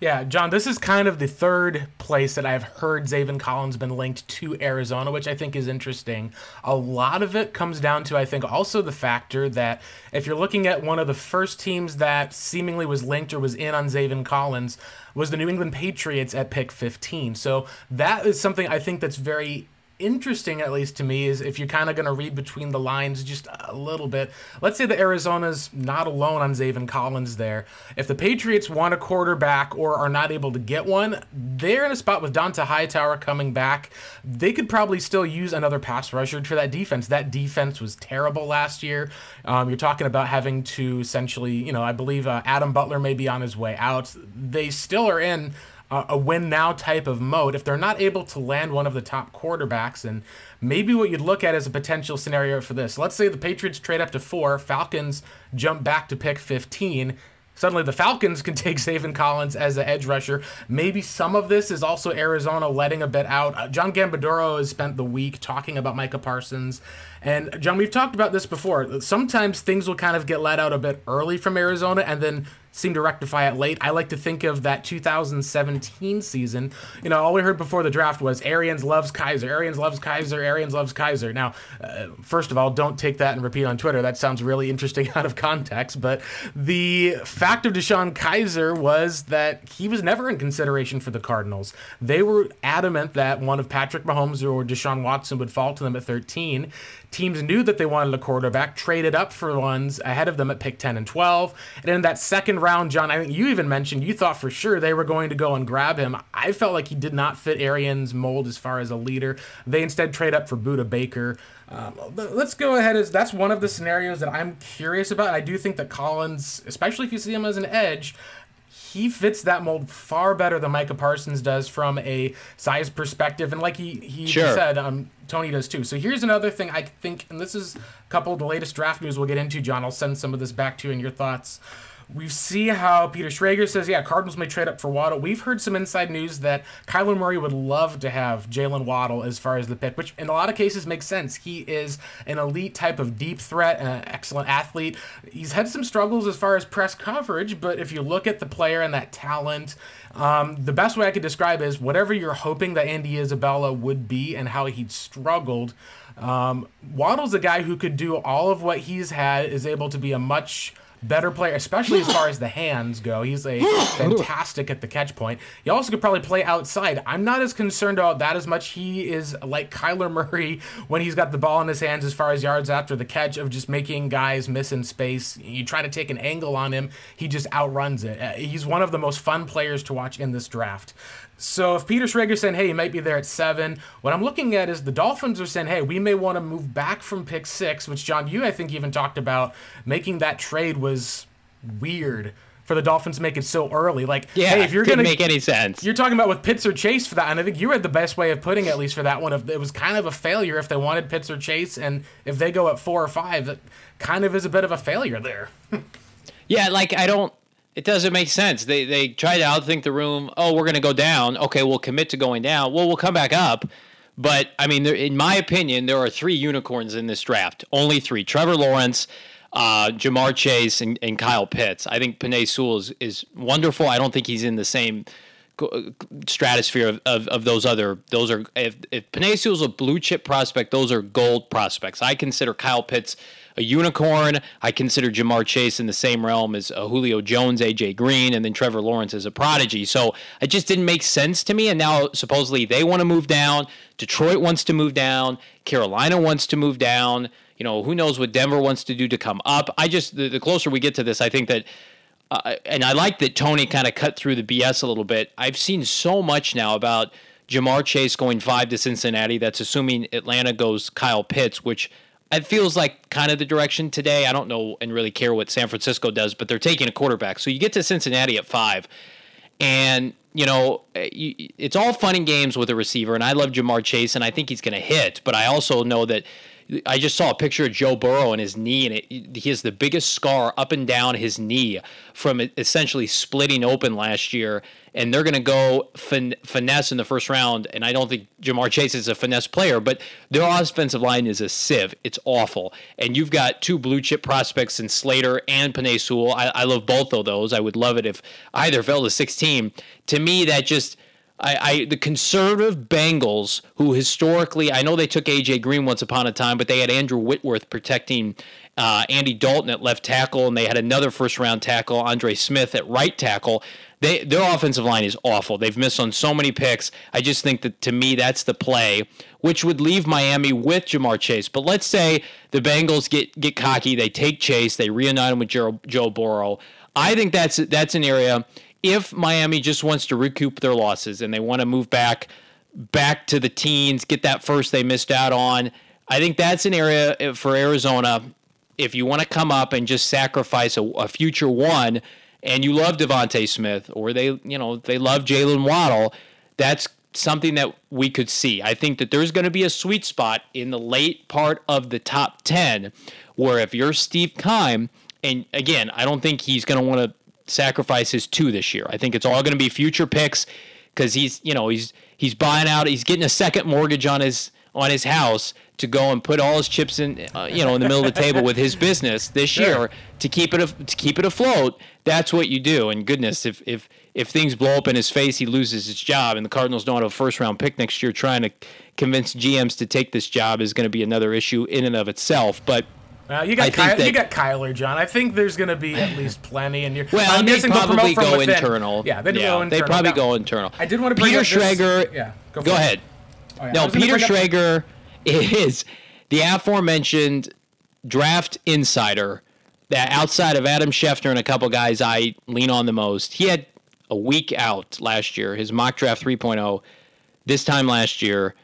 Yeah, John, this is kind of the third place that I've heard Zaven Collins been linked to Arizona, which I think is interesting. A lot of it comes down to, I think, also the factor that if you're looking at one of the first teams that seemingly was linked or was in on Zaven Collins, was the New England Patriots at pick 15. So that is something I think that's very interesting, at least to me, is if you're kind of going to read between the lines just a little bit. Let's say that Arizona's not alone on Zaven Collins there. If the Patriots want a quarterback or are not able to get one, they're in a spot with Dont'a Hightower coming back. They could probably still use another pass rusher for that defense. That defense was terrible last year. Um, you're talking about having to essentially, you know, I believe uh, Adam Butler may be on his way out. They still are in a win now type of mode, if they're not able to land one of the top quarterbacks, and maybe what you'd look at as a potential scenario for this. Let's say the Patriots trade up to four, Falcons jump back to pick 15. Suddenly, the Falcons can take Zaven Collins as an edge rusher. Maybe some of this is also Arizona letting a bit out. Uh, John Gambadoro has spent the week talking about Micah Parsons. And, John, we've talked about this before. Sometimes things will kind of get let out a bit early from Arizona, and then seem to rectify it late. I like to think of that 2017 season. You know, all we heard before the draft was Arians loves Kizer, Arians loves Kizer, Arians loves Kizer. Now, uh, first of all, don't take that and repeat on Twitter. That sounds really interesting out of context. But the fact of DeShone Kizer was that he was never in consideration for the Cardinals. They were adamant that one of Patrick Mahomes or Deshaun Watson would fall to them at 13 teams knew that they wanted a quarterback, traded up for ones ahead of them at pick 10 and 12. And in that second round, John, I think you even mentioned you thought for sure they were going to go and grab him. I felt like he did not fit Arians' mold as far as a leader. They instead trade up for Budda Baker. Um, let's go ahead as that's one of the scenarios that I'm curious about. I do think that Collins, especially if you see him as an edge, he fits that mold far better than Micah Parsons does from a size perspective, and like he he sure. said, um, Tony does too. So here's another thing I think, and this is a couple of the latest draft news we'll get into. John, I'll send some of this back to you and your thoughts. We see how Peter Schrager says, yeah, Cardinals may trade up for Waddle. We've heard some inside news that Kyler Murray would love to have Jaylen Waddle as far as the pick, which in a lot of cases makes sense. He is an elite type of deep threat, an excellent athlete. He's had some struggles as far as press coverage, but if you look at the player and that talent, um, the best way I could describe is whatever you're hoping that Andy Isabella would be and how he'd struggled. Um, Waddle's a guy who could do all of what he's had, is able to be a much better player, especially as far as the hands go. He's a fantastic at the catch point. He also could probably play outside. I'm not as concerned about that as much. He is like Kyler Murray when he's got the ball in his hands as far as yards after the catch of just making guys miss in space. You try to take an angle on him, he just outruns it. Uh, he's one of the most fun players to watch in this draft. So if Peter Schrager's saying, hey, he might be there at seven, what I'm looking at is the Dolphins are saying, hey, we may want to move back from pick six, which John, you I think even talked about making that trade was weird for the Dolphins to make it so early. Like, Yeah, hey, if you're gonna make any sense. you're talking about with Pitts or Chase for that, and I think you had the best way of putting it, at least for that one. If it was kind of a failure if they wanted Pitts or Chase, and if they go at four or five, that kind of is a bit of a failure there. Yeah, like I don't. It doesn't make sense. They they try to outthink the room. Oh, we're going to go down. Okay, we'll commit to going down. Well, we'll come back up. But I mean, there, in my opinion, there are three unicorns in this draft. Only three: Trevor Lawrence, uh, Ja'Marr Chase, and, and Kyle Pitts. I think Penei Sewell is, is wonderful. I don't think he's in the same stratosphere of, of, of those other those are if if Penei Sewell's a blue chip prospect, those are gold prospects. I consider Kyle Pitts a unicorn. I consider Ja'Marr Chase in the same realm as uh, Julio Jones, AJ Green, and then Trevor Lawrence as a prodigy. So it just didn't make sense to me. And now supposedly they want to move down. Detroit wants to move down. Carolina wants to move down. You know, who knows what Denver wants to do to come up. I just the, the closer we get to this, I think that uh, and I like that Tony kind of cut through the BS a little bit. I've seen so much now about Ja'Marr Chase going five to Cincinnati. That's assuming Atlanta goes Kyle Pitts, which it feels like kind of the direction today. I don't know and really care what San Francisco does, but they're taking a quarterback. So you get to Cincinnati at five, and you know eh, it's all fun and games with a receiver. And I love Ja'Marr Chase, and I think he's going to hit. But I also know that I just saw a picture of Joe Burrow and his knee, and it, he has the biggest scar up and down his knee from essentially splitting open last year. And they're going to go fin- finesse in the first round. And I don't think Ja'Marr Chase is a finesse player, but their offensive line is a sieve. It's awful. And you've got two blue chip prospects in Slater and Penei Sewell. I, I love both of those. I would love it if either fell to 16. To me, that just. I, I the conservative Bengals, who historically, I know they took AJ Green once upon a time, but they had Andrew Whitworth protecting uh, Andy Dalton at left tackle, and they had another first round tackle, Andre Smith at right tackle. They their offensive line is awful. They've missed on so many picks. I just think that to me that's the play, which would leave Miami with Ja'Marr Chase. But let's say the Bengals get get cocky, they take Chase, they reunite him with Joe, Joe Burrow. I think that's that's an area if Miami just wants to recoup their losses and they want to move back back to the teens, get that first they missed out on, I think that's an area uh, for Arizona. If you want to come up and just sacrifice a, a future one, and you love DeVonta Smith, or they, you know, they love Jaylen Waddle, that's something that we could see. I think that there's going to be a sweet spot in the late part of the top ten, where if you're Steve Keim, and again, I don't think he's going to want to sacrifice his two this year. I think it's all going to be future picks because he's you know he's he's buying out. He's getting a second mortgage on his on his house to go and put all his chips in uh, you know in the middle of the table with his business this year to keep it to keep it afloat. That's what you do. And goodness, if if if things blow up in his face, he loses his job, and the Cardinals don't have a first round pick next year. Trying to convince GMs to take this job is going to be another issue in and of itself. But Uh, you got Ky- that- you got Kyler, John. I think there's going to be at least plenty, and you're. Well, I'm they guessing they'll probably promote from go within. internal. Yeah, they do go internal. They probably Now, go internal. I did want to bring Peter Schrager. Yeah, go, Go ahead. Oh, yeah. No, Peter Schrager is the aforementioned draft insider that outside of Adam Schefter and a couple guys I lean on the most. He had a week out last year, his mock draft 3.0. This time last year,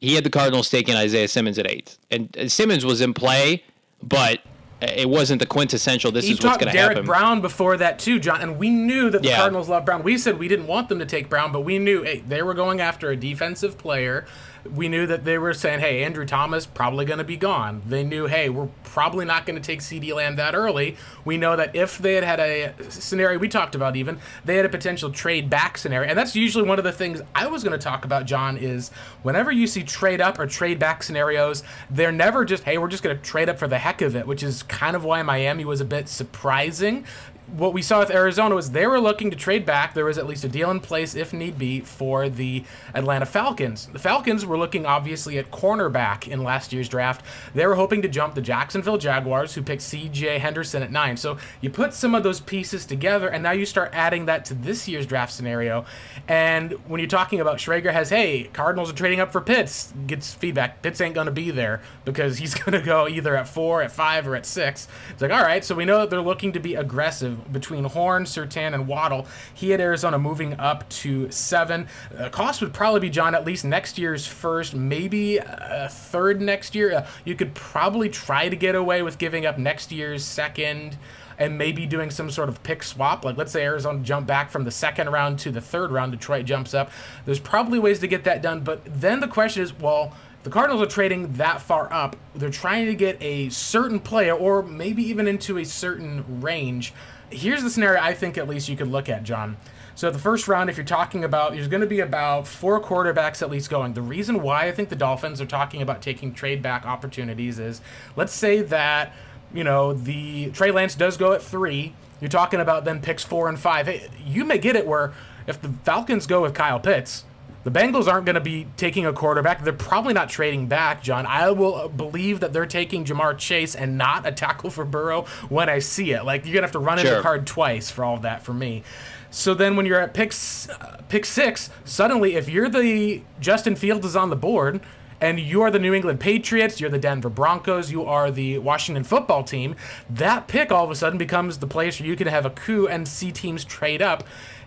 he had the Cardinals taking Isaiah Simmons at eight. And Simmons was in play, but it wasn't the quintessential this He is what's going to happen. Derrick. Brown before that too, John, and we knew that the Yeah. Cardinals loved Brown. We said we didn't want them to take Brown, but we knew hey, they were going after a defensive player. We knew that they were saying, "Hey, Andrew Thomas probably going to be gone." They knew, "Hey, we're probably not going to take CeeDee Lamb that early." We know that if they had had a scenario we talked about, even they had a potential trade back scenario, and that's usually one of the things I was going to talk about. John is whenever you see trade up or trade back scenarios, they're never just, "Hey, we're just going to trade up for the heck of it," which is kind of why Miami was a bit surprising what we saw with Arizona was they were looking to trade back. There was at least a deal in place, if need be, for the Atlanta Falcons. The Falcons were looking obviously at cornerback in last year's draft. They were hoping to jump the Jacksonville Jaguars, who picked C.J. Henderson at nine. So you put some of those pieces together, and now you start adding that to this year's draft scenario. And when you're talking about Schrager has, hey, Cardinals are trading up for Pitts, gets feedback. Pitts ain't going to be there because he's going to go either at four, at five, or at six. It's like, all right, so we know that they're looking to be aggressive between Horn, Surtain, and Waddle. He had Arizona moving up to seven. The cost would probably be, John, at least next year's first, maybe a third next year. Uh, you could probably try to get away with giving up next year's second and maybe doing some sort of pick swap. Like let's say Arizona jump back from the second round to the third round, Detroit jumps up. There's probably ways to get that done, but then the question is, well, the Cardinals are trading that far up. They're trying to get a certain player or maybe even into a certain range. Here's the scenario I think at least you could look at, John. So the first round, if you're talking about, there's going to be about four quarterbacks at least going. The reason why I think the Dolphins are talking about taking trade back opportunities is, let's say that you know, the Trey Lance does go at three. You're talking about then picks four and five. Hey, you may get it where if the Falcons go with Kyle Pitts, the Bengals aren't going to be taking a quarterback. They're probably not trading back, John. I will believe that they're taking Ja'Marr Chase and not a tackle for Burrow when I see it. Like you're going to have to run sure. in the card twice for all of that for me. So then when you're at pick, uh, pick six, suddenly if you're the Justin Fields is on the board – and you are the New England Patriots, you're the Denver Broncos, you are the Washington football team, that pick all of a sudden becomes the place where you can have a coup and see teams trade up.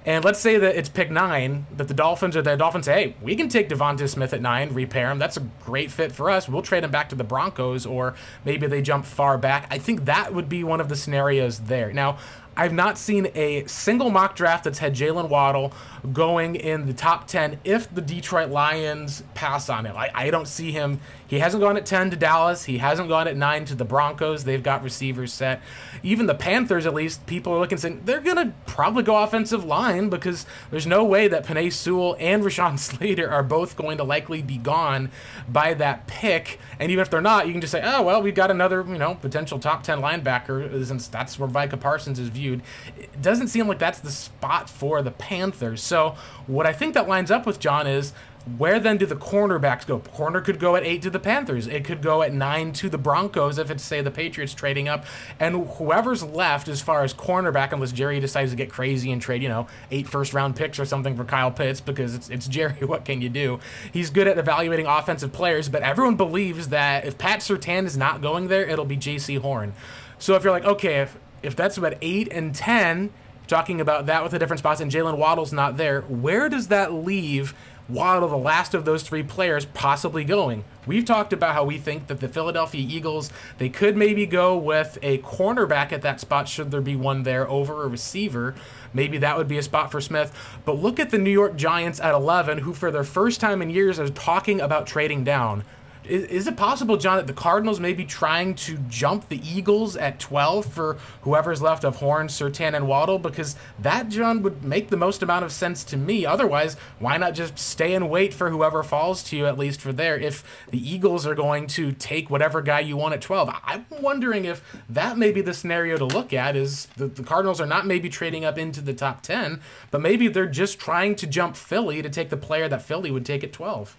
And let's say that it's pick nine, that the Dolphins or the Dolphins say, hey, we can take DeVonta Smith at nine, repair him. That's a great fit for us. We'll trade him back to the Broncos, or maybe they jump far back. I think that would be one of the scenarios there. Now, I've not seen a single mock draft that's had Jaylen Waddle going in the top 10 if the Detroit Lions pass on him. I, I don't see him. He hasn't gone at 10 to Dallas. He hasn't gone at 9 to the Broncos. They've got receivers set. Even the Panthers, at least, people are looking saying they're going to probably go offensive line because there's no way that Penei Sewell and Rashawn Slater are both going to likely be gone by that pick. And even if they're not, you can just say, oh, well, we've got another, you know, potential top 10 linebacker since that's where Micah Parsons is viewed. It doesn't seem like that's the spot for the Panthers. So what I think that lines up with John is where then do the cornerbacks go? Corner could go at eight to the Panthers. It could go at nine to the Broncos if it's say the Patriots trading up, and whoever's left as far as cornerback, unless Jerry decides to get crazy and trade, you know, eight first round picks or something for Kyle Pitts because it's it's Jerry. What can you do? He's good at evaluating offensive players, but everyone believes that if Pat Surtain is not going there, it'll be Jaycee Horn. So if you're like, okay, if if that's about eight and ten, talking about that with the different spots, and Jaylen Waddle's not there, where does that leave Waddle, the last of those three players, possibly going? We've talked about how we think that the Philadelphia Eagles they could maybe go with a cornerback at that spot should there be one there over a receiver. Maybe that would be a spot for Smith. But look at the New York Giants at 11, who for their first time in years are talking about trading down. Is, it possible, John, that the Cardinals may be trying to jump the Eagles at 12 for whoever's left of Horn, Surtain, and Waddle? Because that, John, would make the most amount of sense to me. Otherwise, why not just stay and wait for whoever falls to you, at least for there, if the Eagles are going to take whatever guy you want at 12? I'm wondering if that may be the scenario to look at, is the Cardinals are not maybe trading up into the top 10, but maybe they're just trying to jump Philly to take the player that Philly would take at 12.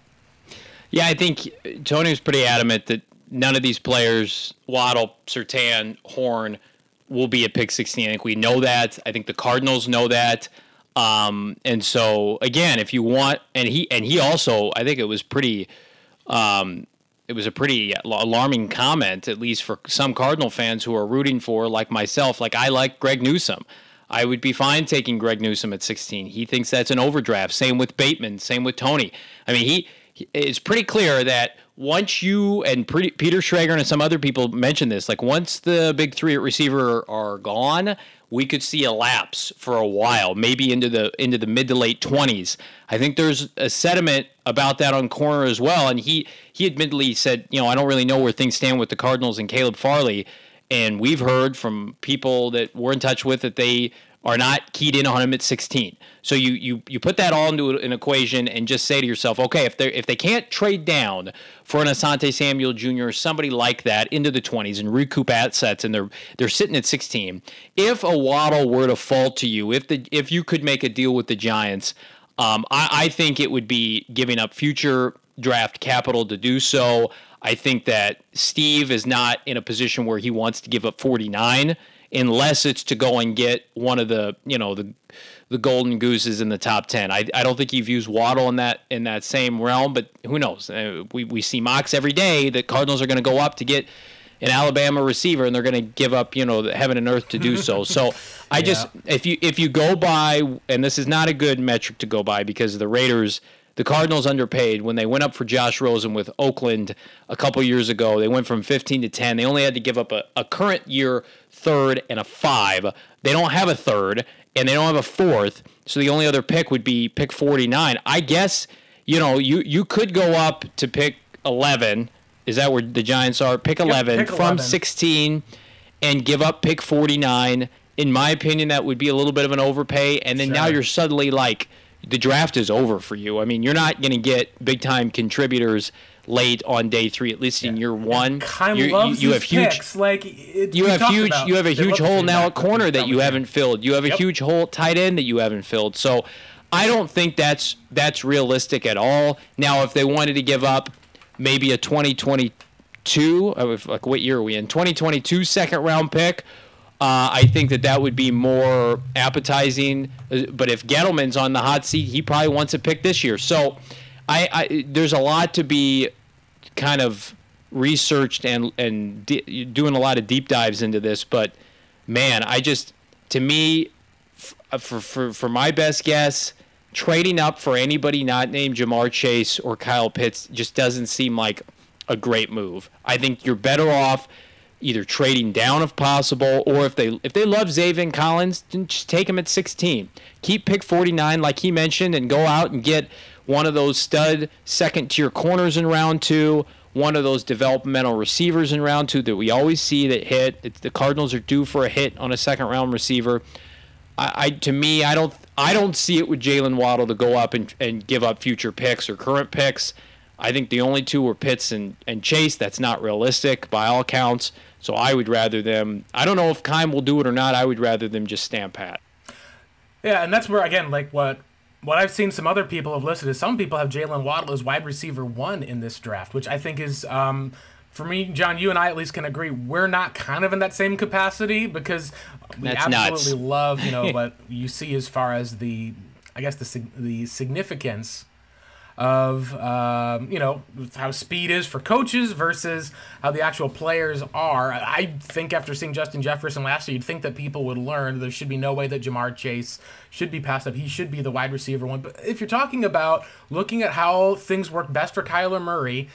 Yeah, I think Tony was pretty adamant that none of these players, Waddle, Surtain, Horn, will be a pick 16. I think we know that. I think the Cardinals know that. Um, and so again, if you want, and he and he also, I think it was pretty, um, it was a pretty alarming comment, at least for some Cardinal fans who are rooting for, like myself, like I like Greg Newsome. I would be fine taking Greg Newsome at 16. He thinks that's an overdraft. Same with Bateman. Same with Tony. I mean, he it's pretty clear that once you and pretty, Peter Schrager and some other people mentioned this, like once the big three at receiver are gone, we could see a lapse for a while, maybe into the into the mid to late twenties. I think there's a sentiment about that on corner as well. And he he admittedly said, you know, I don't really know where things stand with the Cardinals and Caleb Farley. And we've heard from people that we're in touch with that they are not keyed in on him at 16. So you you you put that all into an equation and just say to yourself, okay, if they if they can't trade down for an Asante Samuel Jr. or somebody like that into the 20s and recoup assets, and they're they're sitting at 16. If a Waddle were to fall to you, if the if you could make a deal with the Giants, um, I, I think it would be giving up future draft capital to do so. I think that Steve is not in a position where he wants to give up 49 unless it's to go and get one of the you know the the golden gooses in the top 10 i, I don't think he views waddle in that in that same realm but who knows? Uh, we, we see mocks every day that cardinals are going to go up to get an alabama receiver and they're going to give up you know heaven and earth to do so. So i just if you if you go by and this is not a good metric to go by because the raiders the Cardinals underpaid when they went up for Josh Rosen with Oakland a couple years ago. They went from 15 to 10. They only had to give up a, a current year third and a five. They don't have a third and they don't have a fourth. So the only other pick would be pick 49. I guess, you know, you, you could go up to pick 11. Is that where the Giants are? Pick 11 pick from 11. 16 and give up pick 49. In my opinion, that would be a little bit of an overpay. And then now you're suddenly like, the draft is over for you. I mean, you're not going to get big time contributors late on day three, at least in year one. You're- loves you, you have huge picks. Like it, you have huge about- you have a they huge hole now at corner that you haven't filled. You have a Yep. huge hole at tight end that you haven't filled. So I don't think that's that's realistic at all. Now if they wanted to give up maybe a 2022 uh, like what year are we in 2022 second round pick uh, I think that that would be more appetizing. Uh, But if Gettleman's on the hot seat, he probably wants a pick this year. So, I, I there's a lot to be kind of researched and and doing a lot of deep dives into this. But man, I just to me, uh, for for for my best guess, trading up for anybody not named Ja'Marr Chase or Kyle Pitts just doesn't seem like a great move. I think you're better off either trading down if possible, or if they if they love Zaven Collins, then just take him at 16. Keep pick 49 like he mentioned, and go out and get one of those stud second tier corners in round two, one of those developmental receivers in round two that we always see that hit. It's, the Cardinals are due for a hit on a second round receiver. I, I to me, I don't I don't see it with Jaylen Waddle to go up and, and give up future picks or current picks. I think the only two were Pitts and, and Chase. That's not realistic by all counts. So I would rather them. I don't know if Keim will do it or not. I would rather them just stand pat. Yeah, and that's where again, like what what I've seen some other people have listed is some people have Jaylen Waddle as wide receiver one in this draft, which I think is um, for me, John. You and I at least can agree we're not kind of in that same capacity because we That's nuts. absolutely love you know what you see as far as the I guess the the significance of um, you know how speed is for coaches versus how the actual players are. I think after seeing Justin Jefferson last year, you'd think that people would learn there should be no way that Ja'Marr Chase should be passed up. He should be the wide receiver one. But if you're talking about looking at how things work best for Kyler Murray.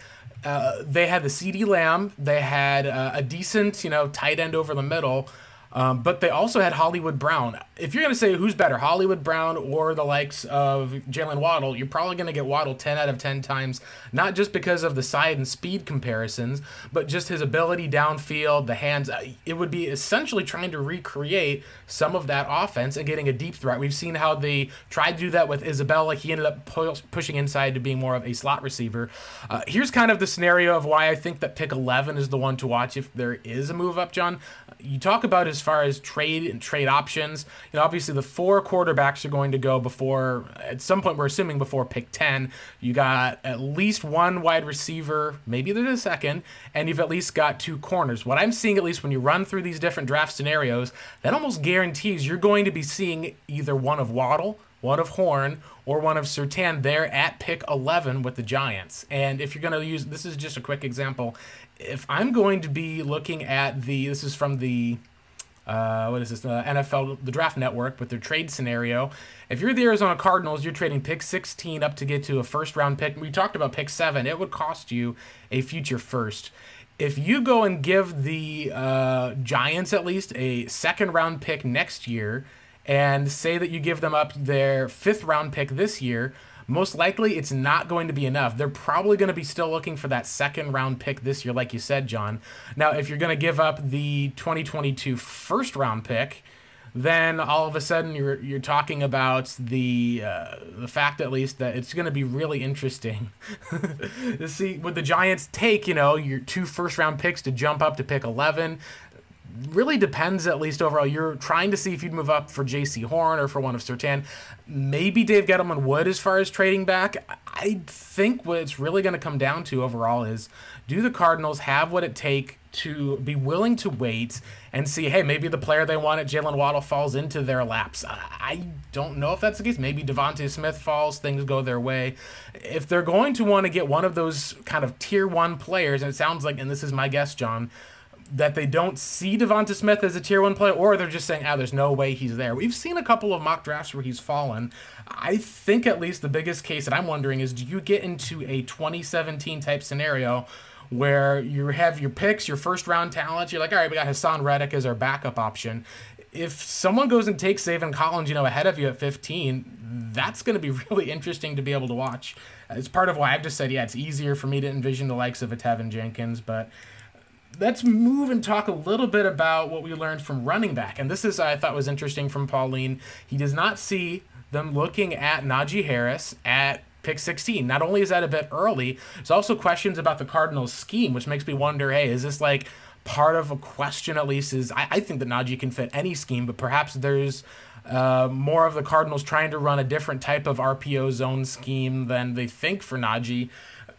Uh, they had the CeeDee Lamb. They had uh, a decent, you know, tight end over the middle. Um, but they also had Hollywood Brown. If you're going to say who's better, Hollywood Brown or the likes of Jaylen Waddle, you're probably going to get Waddle 10 out of 10 times, not just because of the side and speed comparisons, but just his ability downfield, the hands. Uh, It would be essentially trying to recreate some of that offense and getting a deep threat. We've seen how they tried to do that with Isabella. He ended up pu- pushing inside to being more of a slot receiver. Uh, here's kind of the scenario of why I think that pick 11 is the one to watch if there is a move up, John. You talk about as far as trade and trade options. You know, obviously the four quarterbacks are going to go before at some point. We're assuming before pick ten. You got at least one wide receiver, maybe there's a second, and you've at least got two corners. What I'm seeing, at least when you run through these different draft scenarios, that almost guarantees you're going to be seeing either one of Waddle, one of Horn, or one of Surtain there at pick 11 with the Giants. And if you're going to use this is just a quick example. If I'm going to be looking at the this is from the uh, what is this? Uh, NFL, the Draft Network, with their trade scenario. If you're the Arizona Cardinals, you're trading pick 16 up to get to a first round pick. We talked about pick seven. It would cost you a future first. If you go and give the uh, Giants at least a second round pick next year, and say that you give them up their fifth round pick this year, most likely it's not going to be enough. They're probably going to be still looking for that second round pick this year, like you said, John. Now, if you're going to give up the 2022 first round pick, then all of a sudden you're you're talking about the uh, the fact at least that it's going to be really interesting to see what the Giants take. You know, your two first round picks to jump up to pick eleven really depends at least overall. You're trying to see if you'd move up for Jaycee Horn or for one of Surtain. Maybe Dave Gettleman would as far as trading back. I think what it's really going to come down to overall is do the Cardinals have what it take to be willing to wait and see, hey, maybe the player they want at Jaylen Waddle falls into their laps. I don't know if that's the case. Maybe DeVonta Smith falls, things go their way. If they're going to want to get one of those kind of tier one players, and it sounds like, and this is my guess, John, that they don't see DeVonta Smith as a tier one player, or they're just saying, "Ah, there's no way he's there." We've seen a couple of mock drafts where he's fallen. I think at least the biggest case that I'm wondering is, do you get into a 2017 type scenario where you have your picks, your first round talents? You're like, all right, we got Haason Reddick as our backup option. If someone goes and takes Zaven Collins, you know, ahead of you at 15, that's going to be really interesting to be able to watch. It's part of why I've just said, yeah, it's easier for me to envision the likes of a Teven Jenkins, but let's move and talk a little bit about what we learned from running back. And this is, I thought, was interesting from Pauline. He does not see them looking at Najee Harris at pick 16. Not only is that a bit early, there's also questions about the Cardinals' scheme, which makes me wonder hey, is this like part of a question at least? Is I, I think that Najee can fit any scheme, but perhaps there's. Uh, more of the Cardinals trying to run a different type of RPO zone scheme than they think for Najee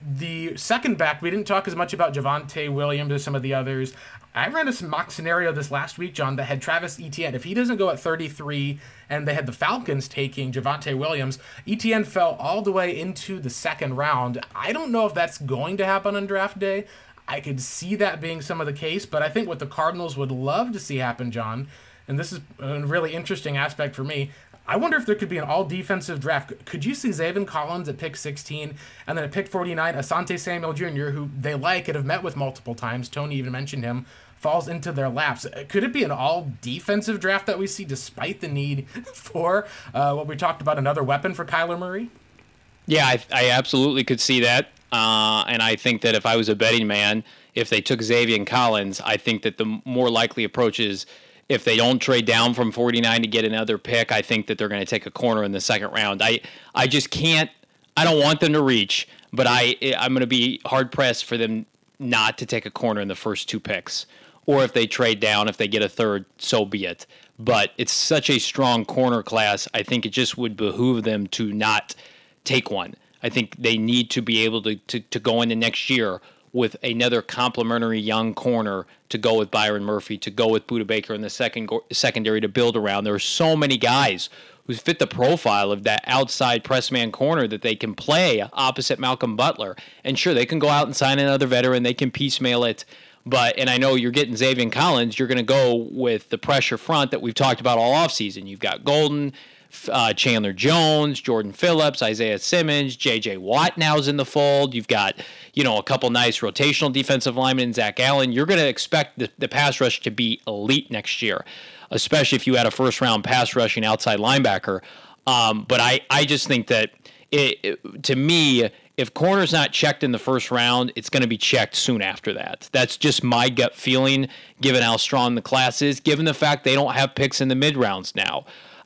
the second back, we didn't talk as much about Javonte Williams as some of the others. I ran a mock scenario this last week, John, that had Travis Etienne. If he doesn't go at 33 and they had the Falcons taking Javonte Williams, Etienne fell all the way into the second round. I don't know if that's going to happen on draft day. I could see that being some of the case, but I think what the Cardinals would love to see happen, John, and this is a really interesting aspect for me. I wonder if there could be an all defensive draft. Could you see Zaven Collins at pick 16 and then at pick 49, Asante Samuel Jr., who they like and have met with multiple times? Tony even mentioned him, falls into their laps. Could it be an all defensive draft that we see despite the need for uh, what we talked about, another weapon for Kyler Murray? Yeah, I, I absolutely could see that. Uh, and I think that if I was a betting man, if they took Zaven Collins, I think that the more likely approach is if they don't trade down from 49 to get another pick, I think that they're going to take a corner in the second round. I I just can't. I don't want them to reach, but I I'm going to be hard pressed for them not to take a corner in the first two picks. Or if they trade down, if they get a third, so be it. But it's such a strong corner class. I think it just would behoove them to not take one. I think they need to be able to, to, to go into next year with another complementary young corner to go with Byron Murphy, to go with Budda Baker in the second secondary to build around. There are so many guys who fit the profile of that outside press man corner that they can play opposite Malcolm Butler. And sure, they can go out and sign another veteran, they can piecemeal it. But and I know you're getting Zaven Collins, you're going to go with the pressure front that we've talked about all offseason. You've got Golden, uh, Chandler Jones, Jordan Phillips, Isaiah Simmons, J.J. Watt now's in the fold. You've got, you know, a couple nice rotational defensive linemen, Zach Allen. You're going to expect the, the pass rush to be elite next year, especially if you had a first round pass rushing outside linebacker. Um, but I, I just think that it, it, to me, if corner's not checked in the first round, it's going to be checked soon after that. That's just my gut feeling, given how strong the class is, given the fact they don't have picks in the mid rounds now.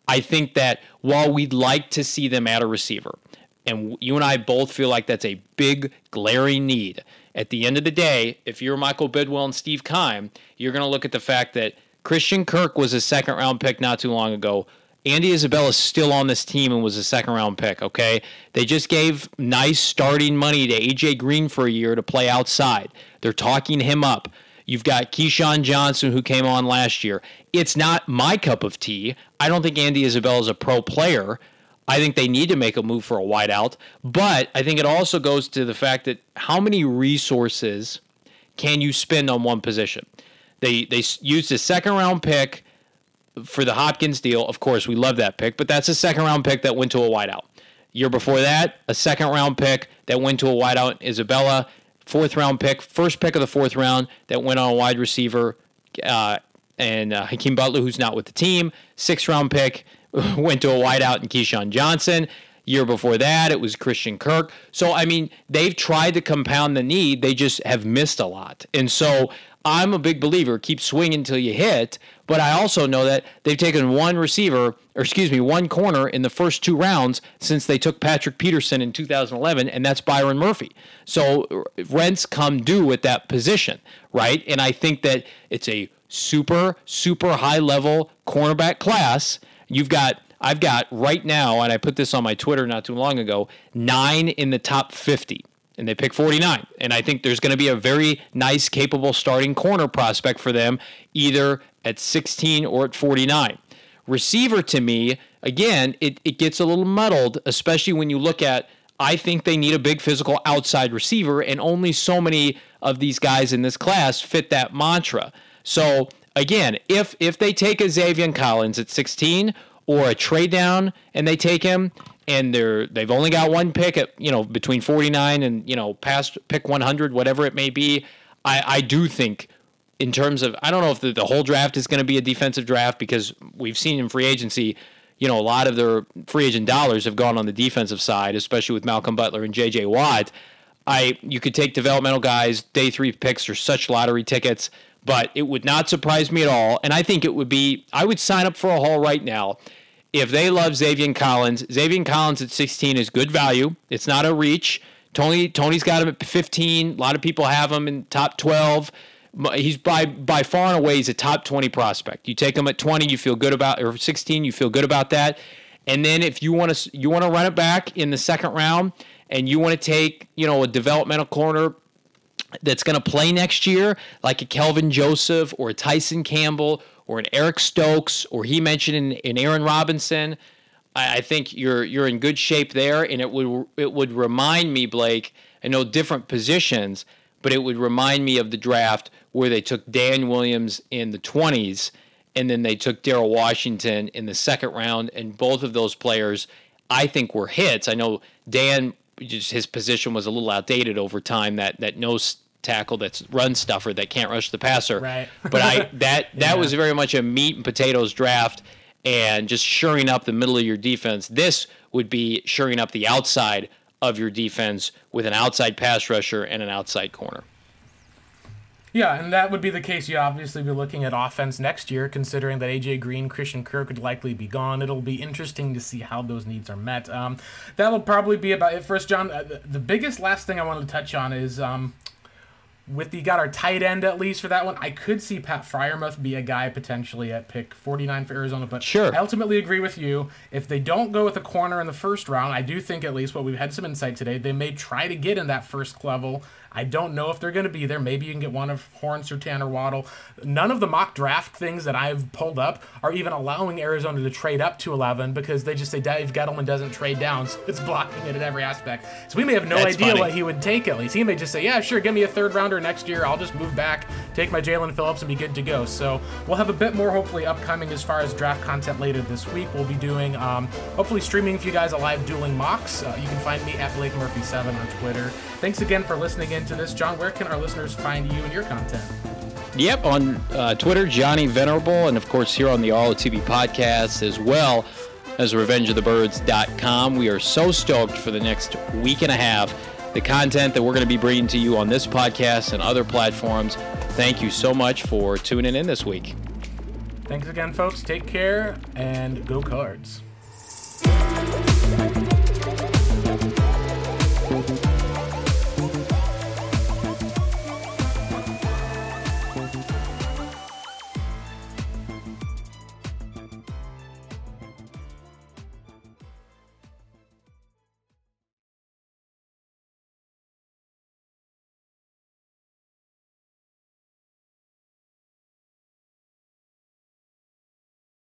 I think that while we'd like to see them at a receiver, and you and I both feel like that's a big, glaring need, at the end of the day, if you're Michael Bidwill and Steve Keim, you're going to look at the fact that Christian Kirk was a second round pick not too long ago. Andy Isabella is still on this team and was a second round pick, okay? They just gave nice starting money to AJ Green for a year to play outside. They're talking him up. You've got KeeSean Johnson, who came on last year. It's not my cup of tea. I don't think Andy Isabella is a pro player. I think they need to make a move for a wideout. But I think it also goes to the fact that how many resources can you spend on one position? They they used a second round pick for the Hopkins deal. Of course, we love that pick, but that's a second round pick that went to a wideout. Year before that, a second round pick that went to a wideout, Isabella fourth round pick, first pick of the fourth round that went on a wide receiver, uh, and uh, Hakeem Butler, who's not with the team. Sixth round pick went to a wideout in KeeSean Johnson. Year before that, it was Christian Kirk. So, I mean, they've tried to compound the need. They just have missed a lot. And so I'm a big believer. Keep swinging until you hit. But I also know that they've taken one receiver, or excuse me, one corner in the first two rounds since they took Patrick Peterson in 2011, and that's Byron Murphy. So rents come due at that position, right? And I think that it's a super, super high level cornerback class. You've got I've got right now, and I put this on my Twitter not too long ago, nine in the top 50 and they pick 49. And I think there's going to be a very nice, capable starting corner prospect for them, either at 16 or at 49. Receiver to me, again, it, it gets a little muddled, especially when you look at. I think they need a big physical outside receiver, and only so many of these guys in this class fit that mantra. So again, if if they take a Zaven Collins at 16 or a trade down and they take him, and they're they've only got one pick at you know between 49 and you know past pick 100 whatever it may be. I i do think in terms of i don't know if the, the whole draft is going to be a defensive draft because we've seen in free agency you know a lot of their free agent dollars have gone on the defensive side especially with malcolm butler and jj watt. I you could take developmental guys day three picks are such lottery tickets but it would not surprise me at all. And i think it would be i would sign up for a haul right now if they love Zaven Collins, Zaven Collins at 16 is good value. It's not a reach. Tony Tony's got him at 15. A lot of people have him in top 12. He's by by far and away he's a top 20 prospect. You take him at 20, you feel good about or 16, you feel good about that. And then if you want to you want to run it back in the second round and you want to take, you know, a developmental corner that's going to play next year, like a Kelvin Joseph or a Tyson Campbell or an Eric Stokes, or he mentioned in, in Aaron Robinson, I, I think you're you're in good shape there. And it would it would remind me, Blake. I know different positions, but it would remind me of the draft where they took Dan Williams in the 20s, and then they took Daryl Washington in the second round, and both of those players, I think, were hits. I know Dan, just his position was a little outdated over time. That that nose tackle that's run stuffer that can't rush the passer. Right. but I that that yeah. was very much a meat and potatoes draft and just shoring up the middle of your defense. This would be shoring up the outside of your defense with an outside pass rusher and an outside corner. Yeah, and that would be the case. You obviously be looking at offense next year, considering that AJ Green, Christian Kirk would likely be gone. It'll be interesting to see how those needs are met. Um, that'll probably be about it First, John. Uh, the biggest last thing I wanted to touch on is um, with the got our tight end at least for that one. I could see Pat Freiermuth be a guy potentially at pick 49 for Arizona, but sure. I ultimately agree with you. If they don't go with a corner in the first round, I do think at least what we've had some insight today, they may try to get in that first level I don't know if they're going to be there. Maybe you can get one of Horns or Tanner Waddle. None of the mock draft things that I've pulled up are even allowing Arizona to trade up to 11 because they just say Dave Gettleman doesn't trade down. So it's blocking it at every aspect. So we may have no That's idea funny. what he would take at least. He may just say, yeah, sure, give me a third rounder next year. I'll just move back, take my Jaelan Phillips, and be good to go. So we'll have a bit more hopefully upcoming as far as draft content later this week. We'll be doing, um, hopefully, streaming for you guys a live dueling mocks. Uh, you can find me at Blake Murphy7 on Twitter. Thanks again for listening in to this. John, where can our listeners find you and your content? Yep, on uh, Twitter, Johnny Venerable, and of course here on the All TV podcast as well as RevengeOfTheBirds.com. We are so stoked for the next week and a half. The content that we're going to be bringing to you on this podcast and other platforms. Thank you so much for tuning in this week. Thanks again, folks. Take care and go cards.